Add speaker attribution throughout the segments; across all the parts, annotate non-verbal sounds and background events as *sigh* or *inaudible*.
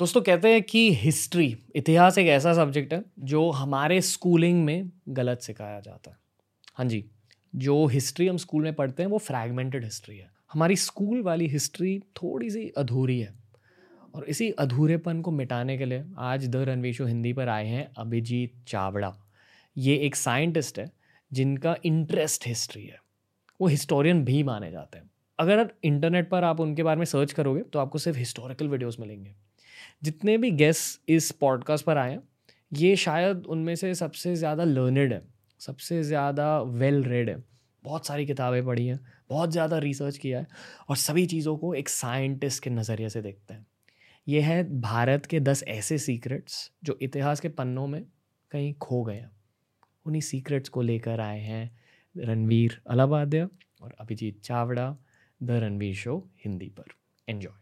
Speaker 1: दोस्तों, कहते हैं कि हिस्ट्री इतिहास एक ऐसा सब्जेक्ट है जो हमारे स्कूलिंग में गलत सिखाया जाता है। हाँ जी, जो हिस्ट्री हम स्कूल में पढ़ते हैं वो फ्रैगमेंटेड हिस्ट्री है। हमारी स्कूल वाली हिस्ट्री थोड़ी सी अधूरी है और इसी अधूरेपन को मिटाने के लिए आज द रणवीशो हिंदी पर आए हैं अभिजीत चावड़ा। ये एक साइंटिस्ट है जिनका इंटरेस्ट हिस्ट्री है। वो हिस्टोरियन भी माने जाते हैं। अगर इंटरनेट पर आप उनके बारे में सर्च करोगे तो आपको सिर्फ़ हिस्टोरिकल वीडियोस मिलेंगे। जितने भी गेस्ट इस पॉडकास्ट पर आए, ये शायद उनमें से सबसे ज़्यादा लर्नड है, सबसे ज़्यादा वेल रेड है। बहुत सारी किताबें पढ़ी हैं, बहुत ज़्यादा रिसर्च किया है और सभी चीज़ों को एक साइंटिस्ट के नज़रिए से देखते हैं। ये है भारत के दस ऐसे सीक्रेट्स जो इतिहास के पन्नों में कहीं खो गए हैं। उन्हीं सीक्रेट्स को लेकर आए हैं रणवीर अलाबाद्या और अभिजीत चावड़ा, द रणवीर शो हिंदी पर। एन्जॉय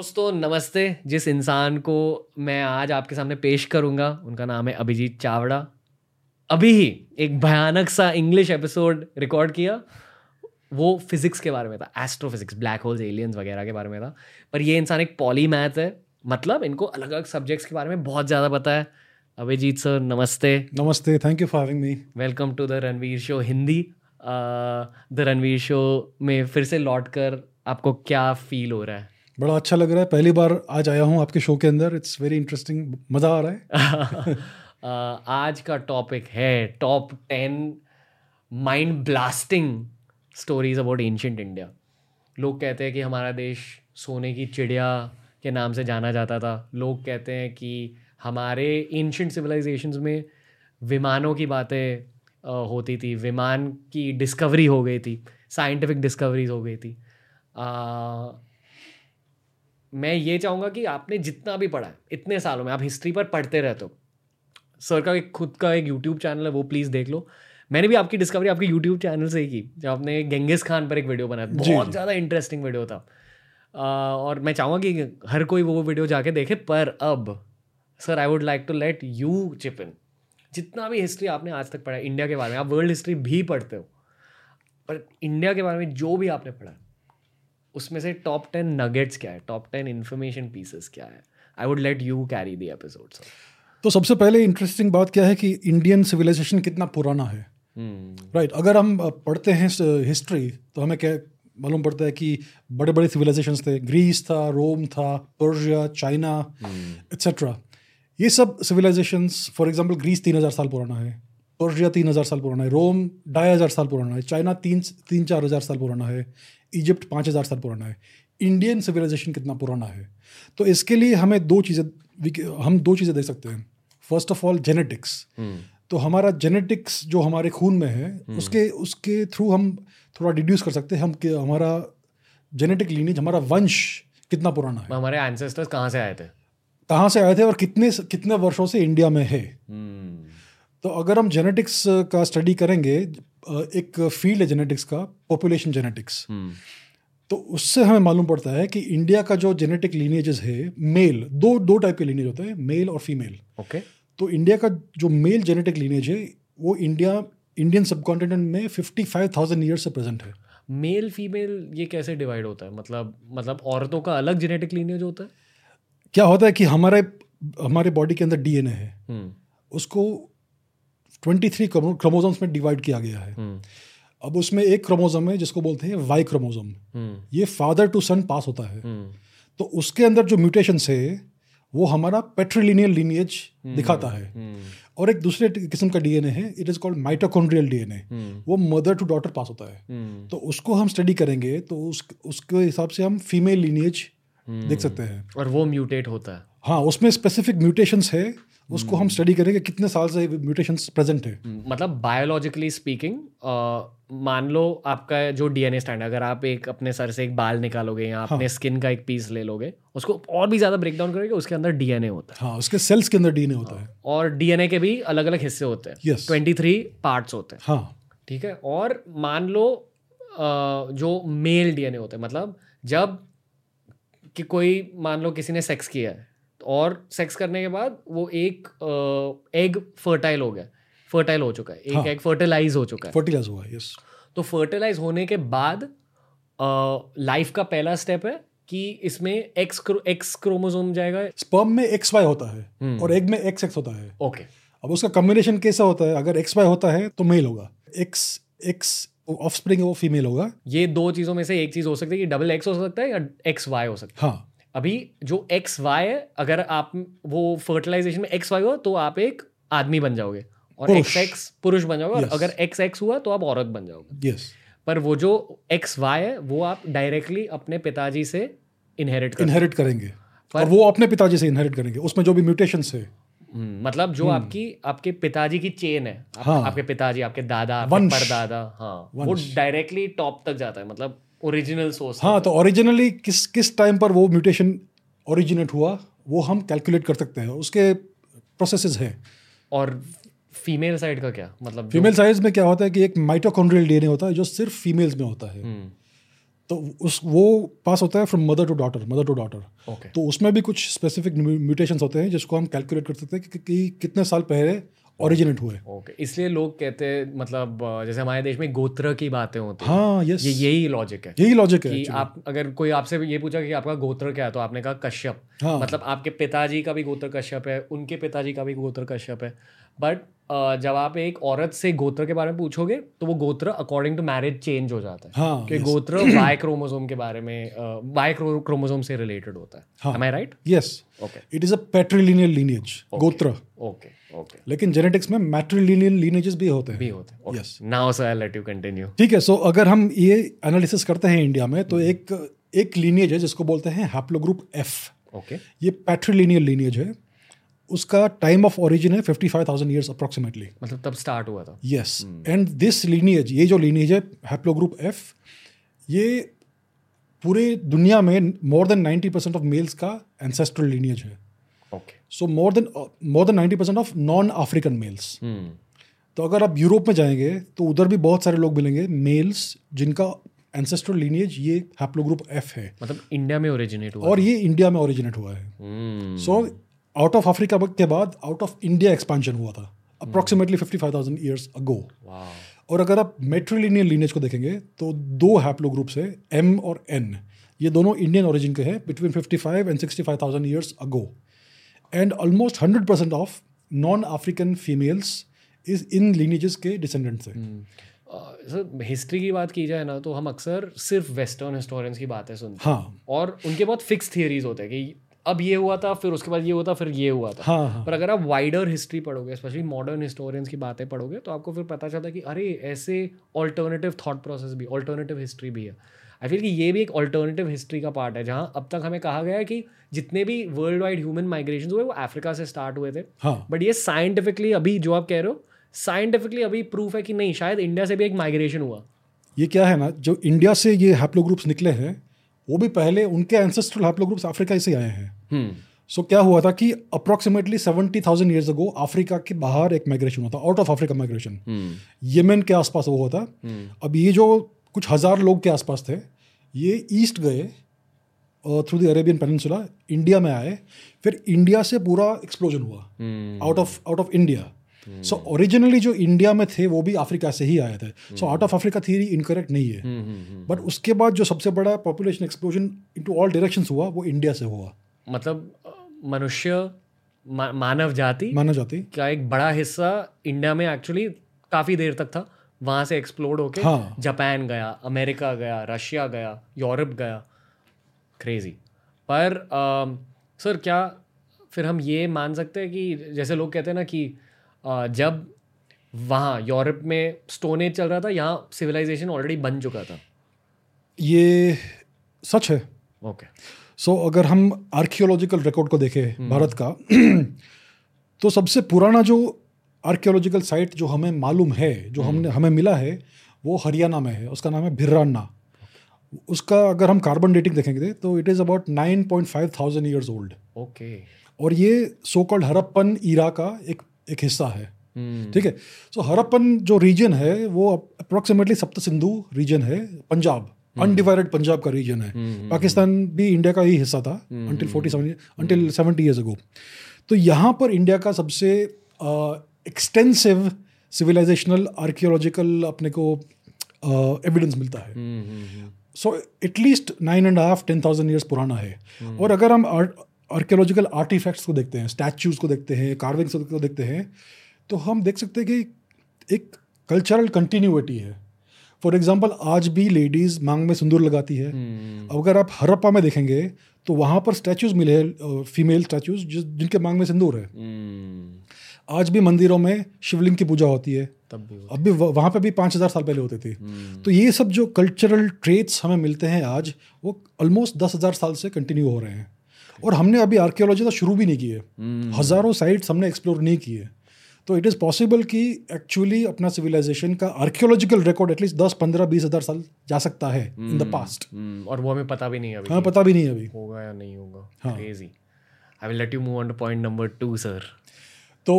Speaker 1: दोस्तों नमस्ते। जिस इंसान को मैं आज आपके सामने पेश करूँगा उनका नाम है अभिजीत चावड़ा। अभी ही एक भयानक सा इंग्लिश एपिसोड रिकॉर्ड किया। वो फिजिक्स के बारे में था एस्ट्रोफिजिक्स ब्लैक होल्स एलियंस वगैरह के बारे में था। पर ये इंसान एक पॉली मैथ है। मतलब इनको अलग अलग सब्जेक्ट्स के बारे में बहुत ज़्यादा पता है। अभिजीत सर नमस्ते।
Speaker 2: नमस्ते thank you for having me
Speaker 1: welcome to the Ranveer show Hindi the Ranveer show में फिर से लौट कर आपको क्या फील हो रहा है?
Speaker 2: बड़ा अच्छा लग रहा है। पहली बार आज आया हूँ आपके शो के अंदर। इट्स वेरी इंटरेस्टिंग मज़ा आ रहा है। *laughs*
Speaker 1: आज का टॉपिक है top ten mind blasting stories about ancient India लोग कहते हैं कि हमारा देश सोने की चिड़िया के नाम से जाना जाता था। लोग कहते हैं कि हमारे एंशंट सिविलाइजेशंस में विमानों की बातें होती थी। विमान की डिस्कवरी हो गई थी। साइंटिफिक डिस्कवरीज हो गई थी। मैं ये चाहूँगा कि आपने जितना भी पढ़ा है इतने सालों में आप हिस्ट्री पर पढ़ते रहते हो सर का एक खुद का एक यूट्यूब चैनल है वो प्लीज़ देख लो। मैंने भी आपकी डिस्कवरी आपके यूट्यूब चैनल से ही की जब आपने गेंगिस खान पर एक वीडियो बनाया बहुत ज़्यादा इंटरेस्टिंग वीडियो था। और मैं चाहूँगा कि हर कोई वो वीडियो जाके देखे पर अब sir I would like to let you chip in जितना भी हिस्ट्री आपने आज तक पढ़ा इंडिया के बारे में आप वर्ल्ड हिस्ट्री भी पढ़ते हो पर इंडिया के बारे में जो भी आपने पढ़ा उसमें से टॉप टेन नगेट्स क्या है? टॉप टेन इन्फॉर्मेशन पीसेस क्या है? I would let you carry the episode
Speaker 2: तो सबसे पहले इंटरेस्टिंग बात क्या है कि इंडियन सिविलाइजेशन कितना पुराना है? Right hmm. right, अगर हम पढ़ते हैं हिस्ट्री तो हमें क्या मालूम पड़ता है कि बड़े बड़े सिविलाइजेशन थे ग्रीस था रोम था पर्शिया चाइना एक्सेट्रा ये सब सिविलाइजेशंस फॉर एग्जांपल ग्रीस तीन हज़ार साल पुराना है। पर्शिया तीन हज़ार साल पुराना है रोम ढाई हज़ार साल पुराना है चाइना तीन तीन चार हज़ार साल पुराना है इजिप्ट पाँच हज़ार साल पुराना है इंडियन सिविलाइजेशन कितना पुराना है। तो इसके लिए हमें दो चीज़ें हम दो चीज़ें देख सकते हैं। फ़र्स्ट ऑफ़ ऑल जेनेटिक्स तो हमारा जेनेटिक्स जो हमारे खून में है hmm. उसके उसके थ्रू हम थोड़ा डिड्यूस कर सकते हैं हम हमारा जेनेटिक लीनेज हमारा वंश कितना पुराना है।
Speaker 1: हमारे एंसेस्टर्स कहाँ से आए थे?
Speaker 2: कहाँ से आए थे और कितने कितने वर्षों से इंडिया में है। hmm. तो अगर हम जेनेटिक्स का स्टडी करेंगे एक फ़ील्ड है जेनेटिक्स का पॉपुलेशन जेनेटिक्स hmm. तो उससे हमें मालूम पड़ता है कि इंडिया का जो जेनेटिक लीनेजेस है मेल दो दो टाइप के लीनेज होते हैं मेल और फीमेल
Speaker 1: ओके okay.
Speaker 2: तो इंडिया का जो मेल जेनेटिक लीनेज है वो इंडिया इंडियन सब में फिफ्टी फाइव थाउज़ेंड ईयर से प्रेजेंट है
Speaker 1: मेल फीमेल ये कैसे डिवाइड होता है मतलब मतलब औरतों का अलग जेनेटिक लीनेज होता है
Speaker 2: क्या होता है कि हमारे हमारे बॉडी के अंदर डीएनए है हम्म। उसको ट्वेंटी थ्री क्रोमोजोम्स में डिवाइड किया गया है हम्म। अब उसमें एक क्रोमोजोम है जिसको बोलते हैं वाई क्रोमोजोम हम्म। ये फादर टू सन पास होता है तो उसके अंदर जो म्यूटेशन है वो हमारा पेट्रिलिनियल लीनियज. दिखाता है. और एक दूसरे किस्म का डीएनए है it is called mitochondrial DNA वो मदर टू डॉटर पास होता है. तो उसको हम स्टडी करेंगे तो उस उसके हिसाब से हम फीमेल लीनियज. देख सकते हैं
Speaker 1: और वो म्यूटेट होता है
Speaker 2: हाँ उसमें स्पेसिफिक म्यूटेशंस है उसको हम स्टडी करेंगे कितने साल से म्यूटेशन प्रेजेंट है।
Speaker 1: मतलब बायोलॉजिकली स्पीकिंग मान लो आपका जो डीएनए स्टैंड अगर आप एक अपने सर से एक बाल निकालोगे या अपने हाँ. स्किन का एक पीस ले लोगे उसको और भी ज़्यादा ब्रेक डाउन करोगे उसके अंदर डीएनए होता
Speaker 2: है। हाँ उसके सेल्स के अंदर डीएनए होता है
Speaker 1: और डीएनए के भी अलग अलग हिस्से होते हैं। ट्वेंटी थ्री पार्ट्स होते हैं।
Speaker 2: हाँ।
Speaker 1: ठीक है? और मान लो जो मेल डीएनए होते हैं मतलब जब कि कोई मान लो किसी ने सेक्स किया है और सेक्स करने के बाद वो एक एग फर्टाइल हो गया। फर्टाइल हो चुका है। एक
Speaker 2: हाँ।
Speaker 1: एग फर्टिलाइज हो चुका है।
Speaker 2: फर्टिलाइज हुआ यस
Speaker 1: तो फर्टिलाइज होने के बाद लाइफ का पहला स्टेप है कि इसमें एक्स एक्स क्रोमोसोम जाएगा।
Speaker 2: स्पर्म में एक्स वाई होता है
Speaker 1: हम्म।
Speaker 2: और एग में एक्स एक्स होता है।
Speaker 1: ओके
Speaker 2: अब उसका कॉम्बिनेशन कैसा होता है? अगर एक्स वाई होता है तो मेल होगा। एक्स एक्स ऑफ़ स्प्रिंग वो फीमेल होगा।
Speaker 1: ये दो चीज़ों में से एक चीज़ हो सकती है कि डबल एक्स हो सकता है या एक्स वाई हो सकता है।
Speaker 2: हाँ।
Speaker 1: अभी जो एक्स वाई अगर आप वो फर्टिलाइजेशन में एक्स वाई हो तो आप एक आदमी बन जाओगे। और एक्स एक्स पुरुष बन जाओगे। और
Speaker 2: Yes.
Speaker 1: अगर एक्स एक्स हुआ तो आप औरत बन जाओगे।
Speaker 2: यस
Speaker 1: पर वो जो एक्स वाई है वो आप डायरेक्टली अपने पिताजी से इनहेरिट कर
Speaker 2: इनहेरिट करेंगे।
Speaker 1: पर-
Speaker 2: और वो अपने पिताजी से इनहेरिट करेंगे। उसमें जो भी म्यूटेशन है।
Speaker 1: हम्म, मतलब जो आपकी आपके पिताजी की चेन है। आप,
Speaker 2: हाँ।
Speaker 1: आपके पिताजी आपके दादा आपके। परदादा हाँ। वो डायरेक्टली टॉप तक जाता है। मतलब ओरिजिनल सोर्स
Speaker 2: हाँ तो ओरिजिनली किस किस टाइम पर वो म्यूटेशन ओरिजिनेट हुआ वो हम कैलकुलेट कर सकते हैं। उसके प्रोसेसेस हैं।
Speaker 1: और फीमेल साइड का क्या? मतलब
Speaker 2: फीमेल साइड में क्या होता है कि एक माइटोकॉन्ड्रियल डीएनए होता है जो सिर्फ़ फीमेल्स में होता है।
Speaker 1: हम्म,
Speaker 2: तो उस वो पास होता है from mother to daughter mother to daughter तो उसमें भी कुछ स्पेसिफिक म्यूटेशंस होते हैं जिसको हम कैलकुलेट कर सकते हैं कि, कि, कि कितने साल पहले ओरिजिनेट हुए।
Speaker 1: Okay okay. इसलिए लोग कहते हैं मतलब जैसे हमारे देश में गोत्र की बातें होती हैं।
Speaker 2: हाँ यस
Speaker 1: ये यही लॉजिक है।
Speaker 2: यही लॉजिक है
Speaker 1: कि आप अगर कोई आपसे ये पूछा कि आपका गोत्र क्या है तो आपने कहा कश्यप।
Speaker 2: हाँ।
Speaker 1: मतलब आपके पिताजी का भी गोत्र कश्यप है उनके पिताजी का भी गोत्र कश्यप है। बट जब आप एक औरत से गोत्र के बारे में पूछोगे तो वो गोत्र अकॉर्डिंग टू मैरिज चेंज हो जाता है।
Speaker 2: हाँ
Speaker 1: कि
Speaker 2: yes.
Speaker 1: गोत्र *clears throat* वाई क्रोमोसोम के बारे में वाई क्रोमोसोम से रिलेटेड होता है।
Speaker 2: हाँ।
Speaker 1: M I right
Speaker 2: yes
Speaker 1: okay
Speaker 2: it is a patrilineal lineage gotra.
Speaker 1: Okay okay
Speaker 2: लेकिन जेनेटिक्स में मैट्रीलिनियल लीनेजेस भी होते हैं।
Speaker 1: भी होते हैं।
Speaker 2: Yes.
Speaker 1: Now sir I let you continue
Speaker 2: ठीक है सो अगर हम ये एनालिसिस करते हैं इंडिया में तो एक एक लीनेज है जिसको बोलते हैं हैप्लोग्रुप एफ़
Speaker 1: ओके
Speaker 2: ये पैट्रीलिनियल लीनेज है। उसका टाइम ऑफ़ ओरिजिन है fifty five thousand years approximately
Speaker 1: मतलब तब स्टार्ट हुआ था।
Speaker 2: यस एंड दिस लीनिएज ये जो लीनिएज है हैप्लोग्रुप एफ़ ये पूरे दुनिया में more than ninety percent of males का एंसेस्ट्रल लीनिएज है।
Speaker 1: Okay
Speaker 2: so more than more than ninety percent of non African males तो अगर आप यूरोप में जाएँगे तो उधर भी बहुत सारे लोग मिलेंगे मेल्स जिनका एंसेस्ट्रल लीनिएज ये हैप्लोग्रुप एफ़ है।
Speaker 1: मतलब इंडिया में ओरिजिनेट हुआ
Speaker 2: और ये इंडिया में ओरिजिनेट हुआ है। सो आउट ऑफ़ अफ्रीका के बाद आउट ऑफ़ इंडिया एक्सपांशन हुआ था approximately fifty five thousand years ago और अगर आप मेट्रीलिनियल लीनेज को देखेंगे तो दो हैप्लो ग्रुप्स है एम और एन ये दोनों इंडियन ओरिजिन के हैं between 55 and 65,000 years ago and almost 100 percent of non African females is in lineages के डिसेंडेंट्स हैं.
Speaker 1: सर हिस्ट्री की बात की जाए ना तो हम अक्सर सिर्फ़ वेस्टर्न हिस्टोरियंस की बातें सुनते हैं।
Speaker 2: हाँ।
Speaker 1: और उनके बहुत फिक्स थियरीज होते हैं कि अब ये हुआ था फिर उसके बाद ये हुआ था फिर ये हुआ था।
Speaker 2: हाँ हाँ।
Speaker 1: पर अगर आप वाइडर हिस्ट्री पढ़ोगे स्पेशली मॉडर्न हिस्टोरियंस की बातें पढ़ोगे तो आपको फिर पता चलता है कि अरे ऐसे ऑल्टरनेटिव थॉट प्रोसेस भी ऑल्टरनेटिव हिस्ट्री भी है। आई फील कि ये भी एक ऑल्टरनेटिव हिस्ट्री का पार्ट है जहाँ अब तक हमें कहा गया है कि जितने भी वर्ल्ड वाइड ह्यूमन माइग्रेशन हुए वो अफ्रीका से स्टार्ट हुए थे।
Speaker 2: हाँ।
Speaker 1: बट ये साइंटिफिकली अभी जो आप कह रहे हो साइंटिफिकली अभी प्रूफ है कि नहीं शायद इंडिया से भी एक माइग्रेशन हुआ।
Speaker 2: ये क्या है ना जो इंडिया से ये हैप्लो ग्रुप्स निकले हैं वो भी पहले उनके एंसेस्ट्रल हैप्लो ग्रुप्स अफ्रीका से आए हैं।
Speaker 1: हम्म।
Speaker 2: सो क्या हुआ था कि approximately seventy thousand years ago Africa के बाहर एक माइग्रेशन हुआ था आउट ऑफ़ अफ्रीका माइग्रेशन
Speaker 1: हम्म।
Speaker 2: यमन के आसपास वो हुआ था। अब ये जो कुछ हज़ार लोग के आसपास थे ये ईस्ट गए through the Arabian peninsula India में आए। फिर इंडिया से पूरा एक्सप्लोजन हुआ।
Speaker 1: हम्म।
Speaker 2: Out of out of India so originally जो इंडिया में थे वो भी अफ्रीका से ही आए थे। So out of Africa theory incorrect नहीं है।
Speaker 1: हम्म, हम्म
Speaker 2: बट उसके बाद जो सबसे बड़ा population explosion into all directions हुआ वो इंडिया से हुआ।
Speaker 1: मतलब मनुष्य मा, मानव जाति
Speaker 2: माना जाती।
Speaker 1: का एक बड़ा हिस्सा इंडिया में एक्चुअली काफ़ी देर तक था। वहाँ से एक्सप्लोड होके
Speaker 2: हाँ।
Speaker 1: जापान गया अमेरिका गया रशिया गया यूरोप गया। क्रेजी पर सर क्या फिर हम ये मान सकते हैं कि जैसे लोग कहते हैं ना कि जब वहाँ यूरोप में स्टोन एज चल रहा था यहाँ सिविलाइजेशन ऑलरेडी बन चुका था।
Speaker 2: ये सच है।
Speaker 1: ओके
Speaker 2: सो अगर हम आर्कियोलॉजिकल रिकॉर्ड को देखें भारत का *clears throat* तो सबसे पुराना जो आर्कियोलॉजिकल साइट जो हमें मालूम है जो हमने हमें मिला है वो हरियाणा में है। उसका नाम है भिर्रान्ना। उसका अगर हम कार्बन डेटिंग देखेंगे तो it is about nine point five thousand years old
Speaker 1: okay
Speaker 2: और ये सो कॉल्ड हरप्पन ईरा का एक एक हिस्सा है। ठीक है? सो हरप्पन जो रीजन है वो अप्रोक्सीमेटली सप्त सिंधु रीजन है पंजाब। अनडिवाइडेड पंजाब का रीजन है। पाकिस्तान भी इंडिया का ही हिस्सा था until forty seven until seventy years ago तो यहाँ पर इंडिया का सबसे एक्सटेंसिव सिविलाइजेशनल आर्कियोलॉजिकल अपने को एविडेंस मिलता है। So at least nine and half ten thousand years पुराना है। और अगर हम आर्कियोलॉजिकल आर्टिफैक्ट्स को देखते हैं स्टैचूज को देखते हैं कार्विंग्स को देखते हैं तो हम देख सकते हैं कि एक कल्चरल कंटिन्यूटी है। फॉर एग्ज़ाम्पल आज भी लेडीज़ मांग में सिंदूर लगाती है। hmm. अगर आप हरप्पा में देखेंगे तो वहाँ पर स्टैचूज मिले हैं फीमेल स्टैचूज जिनके मांग में सिंदूर है। hmm. आज भी मंदिरों में शिवलिंग की पूजा होती है। तब भी अब भी वहाँ पे भी पाँच हज़ार साल पहले होते थे। तो ये सब जो कल्चरल ट्रेट्स हमें मिलते हैं आज वो ऑलमोस्ट दस हज़ार साल से कंटिन्यू हो रहे हैं। और हमने अभी आर्कियोलॉजी तो शुरू भी नहीं की है। हज़ारों साइट्स हमने एक्सप्लोर नहीं किए तो इट इज़ पॉसिबल कि एक्चुअली अपना सिविलाइजेशन का आर्कियोलॉजिकल रिकॉर्ड एटलीस्ट दस पंद्रह बीस हज़ार साल जा सकता है इन द पास्ट
Speaker 1: और वो हमें पता भी नहीं अभी
Speaker 2: हाँ पता भी नहीं अभी।
Speaker 1: होगा या नहीं होगा। हाँ। I will let you move on to point number two sir
Speaker 2: तो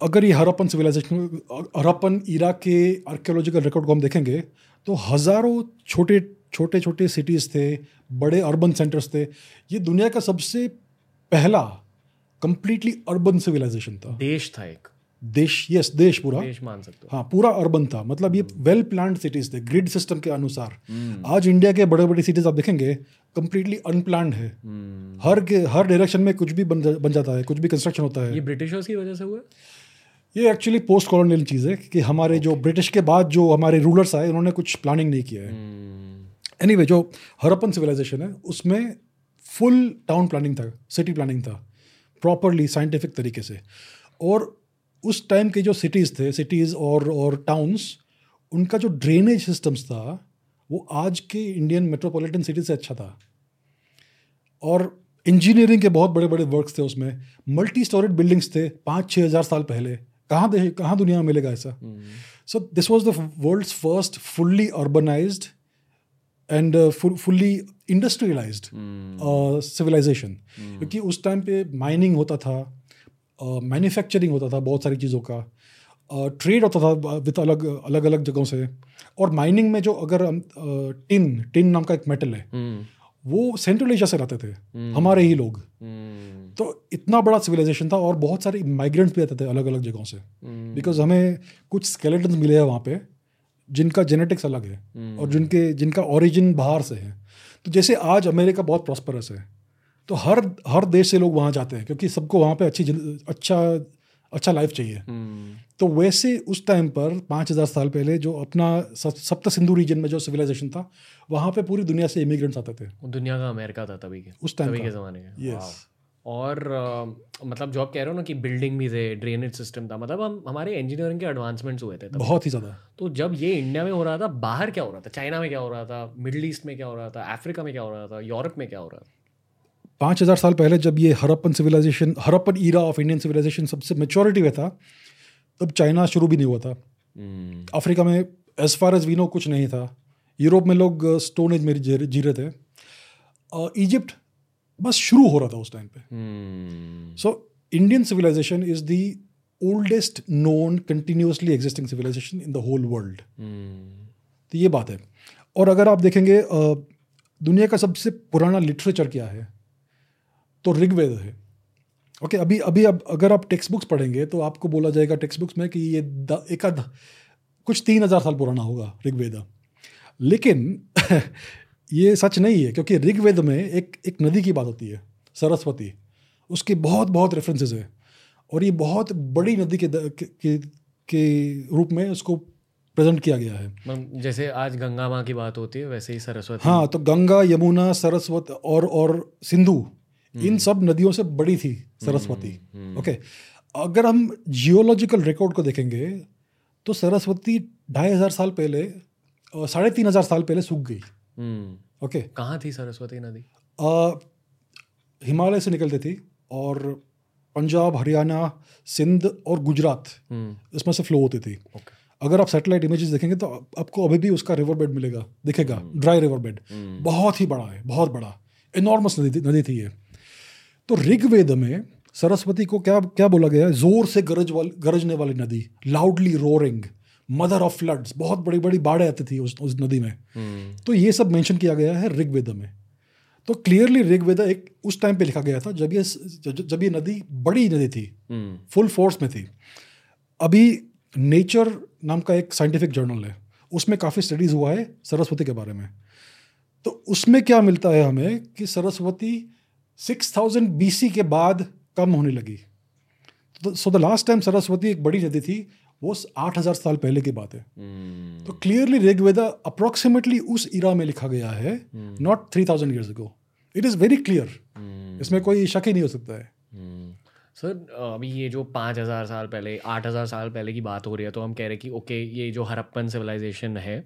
Speaker 2: अगर ये हरप्पन सिविलाइजेशन हरप्पन इरा के आर्कियोलॉजिकल रिकॉर्ड को हम देखेंगे तो हज़ारों छोटे छोटे छोटे सिटीज़ थे बड़े अर्बन सेंटर्स थे ये दुनिया का सबसे पहला कंप्लीटली अर्बन सिविलाइजेशन था।
Speaker 1: देश था एक।
Speaker 2: देश यस देश पूरा।
Speaker 1: देश मान सकते
Speaker 2: हाँ। पूरा अर्बन था मतलब ये वेल प्लान सिटीज़ थे ग्रिड सिस्टम के अनुसार। hmm. आज इंडिया के बड़े बड़े सिटीज़ आप देखेंगे कंप्लीटली अनप्लान है। hmm. हर के हर डायरेक्शन में कुछ भी बन, जा, बन जाता है कुछ भी कंस्ट्रक्शन होता है।
Speaker 1: ये ब्रिटिशर्स की वजह से हुआ?
Speaker 2: ये एक्चुअली पोस्ट कॉलोनियल चीज़ है कि हमारे जो ब्रिटिश के बाद जो हमारे रूलर्स आए उन्होंने कुछ प्लानिंग नहीं किया है। एनी anyway, जो हरप्पन सिविलाइजेशन है उसमें फुल टाउन प्लानिंग था सिटी प्लानिंग था प्रॉपरली साइंटिफिक तरीके से। और उस टाइम के जो सिटीज़ थे सिटीज़ और और टाउन्स उनका जो ड्रेनेज सिस्टम्स था वो आज के इंडियन मेट्रोपॉलिटन सिटी से अच्छा था। और इंजीनियरिंग के बहुत बड़े बड़े वर्क्स थे उसमें। मल्टी स्टोरेड बिल्डिंग्स थे पाँच छः हज़ार साल पहले। कहाँ कहाँ दुनिया में मिलेगा ऐसा? So this was the world's first fully urbanised and fully industrialise civilisation क्योंकि उस टाइम पे माइनिंग होता था मैन्युफैक्चरिंग uh, होता था बहुत सारी चीज़ों का ट्रेड uh, होता था विद अलग अलग अलग जगहों से। और माइनिंग में जो अगर टिन टिन uh, नाम का एक मेटल है hmm. वो सेंट्रल एशिया से लाते थे hmm. हमारे ही लोग। Hmm. तो इतना बड़ा सिविलाइजेशन था और बहुत सारे माइग्रेंट्स भी आते थे अलग अलग जगहों से। बिकॉज़ हमें कुछ स्केलेटन मिले हैं वहाँ पे जिनका जेनेटिक्स अलग है hmm. और जिनके जिनका ओरिजिन बाहर से है। तो जैसे आज अमेरिका बहुत प्रॉस्परस है तो हर हर देश से लोग वहाँ जाते हैं क्योंकि सबको वहाँ पे अच्छी अच्छा अच्छा लाइफ चाहिए। hmm. तो वैसे उस टाइम पर पाँच हज़ार साल पहले जो अपना सप्त सिंधु रीजन में जो सिविलाइजेशन था वहाँ पे पूरी दुनिया से इमिग्रेंट्स आते थे।
Speaker 1: दुनिया का अमेरिका था तभी के
Speaker 2: उस टाइम
Speaker 1: के ज़माने के। यस और uh, मतलब जो आप कह रहे हो ना कि बिल्डिंग भी थे ड्रेनेज सिस्टम था मतलब हम हमारे इंजीनियरिंग के एडवांसमेंट्स हुए थे
Speaker 2: बहुत ही ज़्यादा।
Speaker 1: तो जब ये इंडिया में हो रहा था बाहर क्या हो रहा था? चाइना में क्या हो रहा था? मिडल ईस्ट में क्या हो रहा था? अफ्रीका में क्या हो रहा था? यूरोप में क्या हो रहा था?
Speaker 2: पाँच हज़ार साल पहले जब ये Harappan civilisation Harappan era of Indian civilisation सबसे मेचोरिटी में था तब चाइना शुरू भी नहीं हुआ था। अफ्रीका हम्म। में एज फार एज वीनो कुछ नहीं था। यूरोप में लोग स्टोन एज में जी रहे थे। इजिप्ट बस शुरू हो रहा था उस टाइम पे। So Indian civilisation is the oldest known continuously existing civilisation in the whole world तो ये बात है। और अगर आप देखेंगे दुनिया का सबसे पुराना लिटरेचर क्या है? तो ऋग्वेद है। ओके अभी अभी अब अगर आप टेक्स्ट बुक्स पढ़ेंगे तो आपको बोला जाएगा टेक्स्ट बुक्स में कि ये एक कुछ तीन हज़ार साल पुराना होगा ऋग्वेद। लेकिन *laughs* ये सच नहीं है क्योंकि ऋग्वेद में एक एक नदी की बात होती है सरस्वती। उसके बहुत बहुत रेफरेंसेस है। और ये बहुत बड़ी नदी के के, के रूप में उसको प्रेजेंट किया गया है।
Speaker 1: जैसे आज गंगा माँ की बात होती है वैसे ही सरस्वती।
Speaker 2: हाँ तो गंगा यमुना सरस्वती और और सिंधु इन हम्म। सब नदियों से बड़ी थी सरस्वती। हम्म, हम्म। ओके अगर हम जियोलॉजिकल रिकॉर्ड को देखेंगे तो सरस्वती ढाई हज़ार साल पहले साढ़े तीन हज़ार साल पहले सूख गई। ओके
Speaker 1: कहाँ थी सरस्वती नदी?
Speaker 2: हिमालय से निकलती थी और पंजाब हरियाणा सिंध और गुजरात इसमें से फ्लो होती थी। Okay. अगर आप सैटेलाइट इमेजेस देखेंगे तो आपको अभी भी उसका रिवर बेड मिलेगा दिखेगा ड्राई रिवर बेड बहुत ही बड़ा है बहुत बड़ा इनॉर्मस नदी नदी थी ये। तो ऋग्वेद में सरस्वती को क्या क्या बोला गया है? ज़ोर से गरज वाली गरजने वाली नदी loudly roaring mother of floods बहुत बड़ी बड़ी बाढ़ें आती थी उस उस नदी में।
Speaker 1: हम्म,
Speaker 2: तो ये सब मेंशन किया गया है ऋग्वेद में। तो क्लियरली ऋग्वेद एक उस टाइम पे लिखा गया था जब ये जब ये नदी बड़ी नदी थी
Speaker 1: हम्म,
Speaker 2: फुल फोर्स में थी। अभी नेचर नाम का एक साइंटिफिक जर्नल है उसमें काफ़ी स्टडीज़ हुआ है सरस्वती के बारे में। तो उसमें क्या मिलता है हमें कि सरस्वती 6000 बीसी के बाद कम होने लगी। So the last time Saraswati एक बड़ी नदी थी वो 8000 साल पहले की बात है
Speaker 1: hmm.
Speaker 2: तो क्लियरली ऋग्वेदा अप्रोक्सीमेटली उस इरा में लिखा गया है not three thousand years ago it is very clear इसमें कोई शक ही नहीं हो सकता है।
Speaker 1: सर, अभी ये जो पाँच हज़ार साल पहले, आठ हज़ार साल पहले की बात हो रही है तो हम कह रहे हैं कि ओके ये जो हरप्पन सिविलाइजेशन है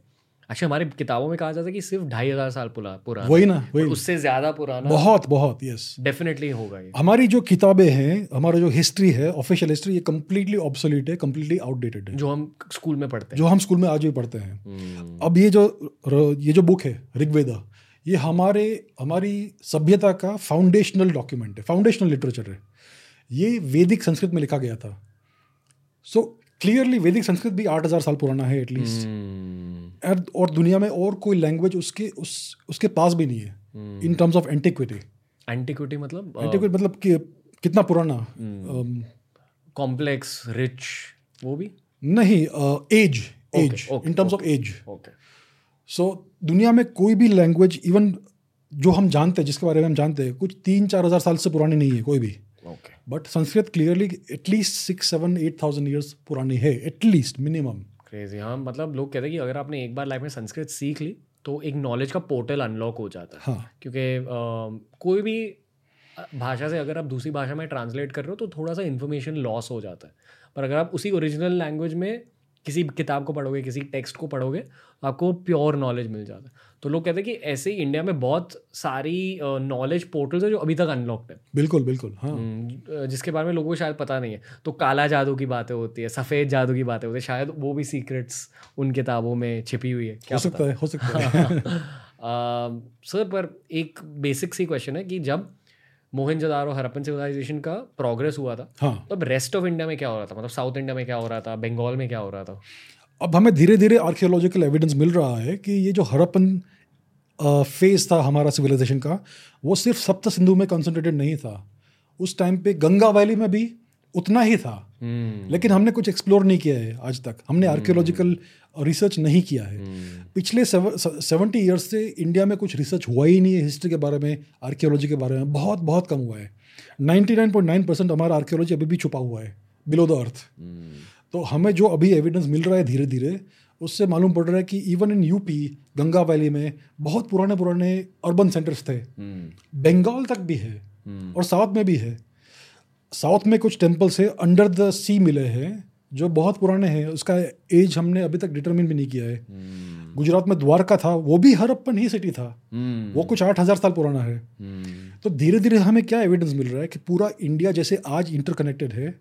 Speaker 1: अच्छा हमारे किताबों में कहा जाता है कि सिर्फ़ ढाई हज़ार साल पुरा पुराना
Speaker 2: वही ना वही।
Speaker 1: उससे ज़्यादा पुराना
Speaker 2: बहुत बहुत यस
Speaker 1: डेफिनेटली होगा ये।
Speaker 2: हमारी जो किताबें हैं हमारा जो हिस्ट्री है ऑफिशियल हिस्ट्री ये कम्प्लीटली ऑब्सोलीट है कम्प्लीटली आउटडेटेड है।
Speaker 1: जो हम स्कूल में पढ़ते हैं।
Speaker 2: जो हम स्कूल में आज भी पढ़ते हैं।
Speaker 1: हम्म,
Speaker 2: अब ये जो ये जो बुक है ऋग्वेदा ये हमारे हमारी सभ्यता का फाउंडेशनल डॉक्यूमेंट है फाउंडेशनल लिटरेचर है। ये वैदिक संस्कृत में लिखा गया था। सो क्लियरली वैदिक संस्कृत भी आठ हज़ार साल पुराना है एटलीस्ट
Speaker 1: हम्म,
Speaker 2: और दुनिया में और कोई लैंग्वेज उसके उस उसके पास भी नहीं है in terms of antiquity
Speaker 1: antiquity मतलब
Speaker 2: एंटिक्विटी मतलब कि कितना पुराना
Speaker 1: कॉम्प्लेक्स रिच वो भी?
Speaker 2: नहीं age age in terms of age so दुनिया में कोई भी लैंग्वेज इवन जो हम जानते हैं जिसके बारे में हम जानते हैं कुछ तीन चार हज़ार साल से पुरानी नहीं है कोई भी। But Sanskrit clearly at least six seven eight thousand years पुरानी है एटलीस्ट मिनिमम
Speaker 1: क्रेजी हाँ मतलब लोग कहते हैं कि अगर आपने एक बार लाइफ में संस्कृत सीख ली तो एक नॉलेज का पोर्टल अनलॉक हो जाता है।
Speaker 2: हाँ।
Speaker 1: क्योंकि कोई भी भाषा से अगर आप दूसरी भाषा में ट्रांसलेट कर रहे हो तो थोड़ा सा इन्फॉर्मेशन लॉस हो जाता है। पर अगर आप उसी ओरिजिनल लैंग्वेज में किसी किताब को पढ़ोगे किसी टेक्स्ट को पढ़ोगे आपको प्योर नॉलेज मिल जाता है। तो लोग कहते हैं कि ऐसे ही इंडिया में बहुत सारी नॉलेज पोर्टल्स है जो अभी तक अनलॉक्ड है।
Speaker 2: बिल्कुल बिल्कुल हाँ।
Speaker 1: हम्म, जिसके बारे में लोगों को शायद पता नहीं है। तो काला जादू की बातें होती है सफ़ेद जादू की बातें होती है शायद वो भी सीक्रेट्स उन किताबों में छिपी हुई है क्या हो
Speaker 2: सकता है हो सकता है। *laughs*
Speaker 1: सर पर एक बेसिक सी क्वेश्चन है कि जब मोहन मोहनजोदारो हरप्पन सिविलाइजेशन का प्रोग्रेस हुआ था
Speaker 2: हाँ।
Speaker 1: तब रेस्ट ऑफ़ इंडिया में क्या हो रहा था? मतलब साउथ इंडिया में क्या हो रहा था? बंगाल में क्या हो रहा था?
Speaker 2: अब हमें धीरे धीरे आर्कियोलॉजिकल एविडेंस मिल रहा है कि ये जो हरप्पन फ़ेज़ था हमारा सिविलाइजेशन का वो सिर्फ़ सप्त सिंधु में कंसनट्रेटेड नहीं था। उस टाइम पे गंगा वैली में भी उतना ही था।
Speaker 1: हम्म।
Speaker 2: लेकिन हमने कुछ एक्सप्लोर नहीं किया है आज तक। हमने आर्कियोलॉजिकल रिसर्च नहीं किया है। पिछले सेवेंटी ईयर्स से इंडिया में कुछ रिसर्च हुआ ही नहीं है हिस्ट्री के बारे में आर्कियोलॉजी के बारे में। बहुत बहुत कम हुआ है। 99.9 परसेंट हमारा आर्कियोलॉजी अभी भी छुपा हुआ है। बिलो द अर्थ तो हमें जो अभी एविडेंस मिल रहा है धीरे धीरे उससे मालूम पड़ रहा है कि even in UP Ganga valley में बहुत पुराने पुराने अर्बन सेंटर्स थे बंगाल तक भी है और साउथ में भी है। साउथ में कुछ टेम्पल्स है अंडर द सी मिले हैं जो बहुत पुराने हैं उसका एज हमने अभी तक डिटरमिन भी नहीं किया है। गुजरात में द्वारका था वो भी हरप्पन ही सिटी था। वो कुछ आठ हज़ार साल पुराना है। तो धीरे धीरे हमें क्या एविडेंस मिल रहा है कि पूरा इंडिया जैसे आज इंटरकनेक्टेड है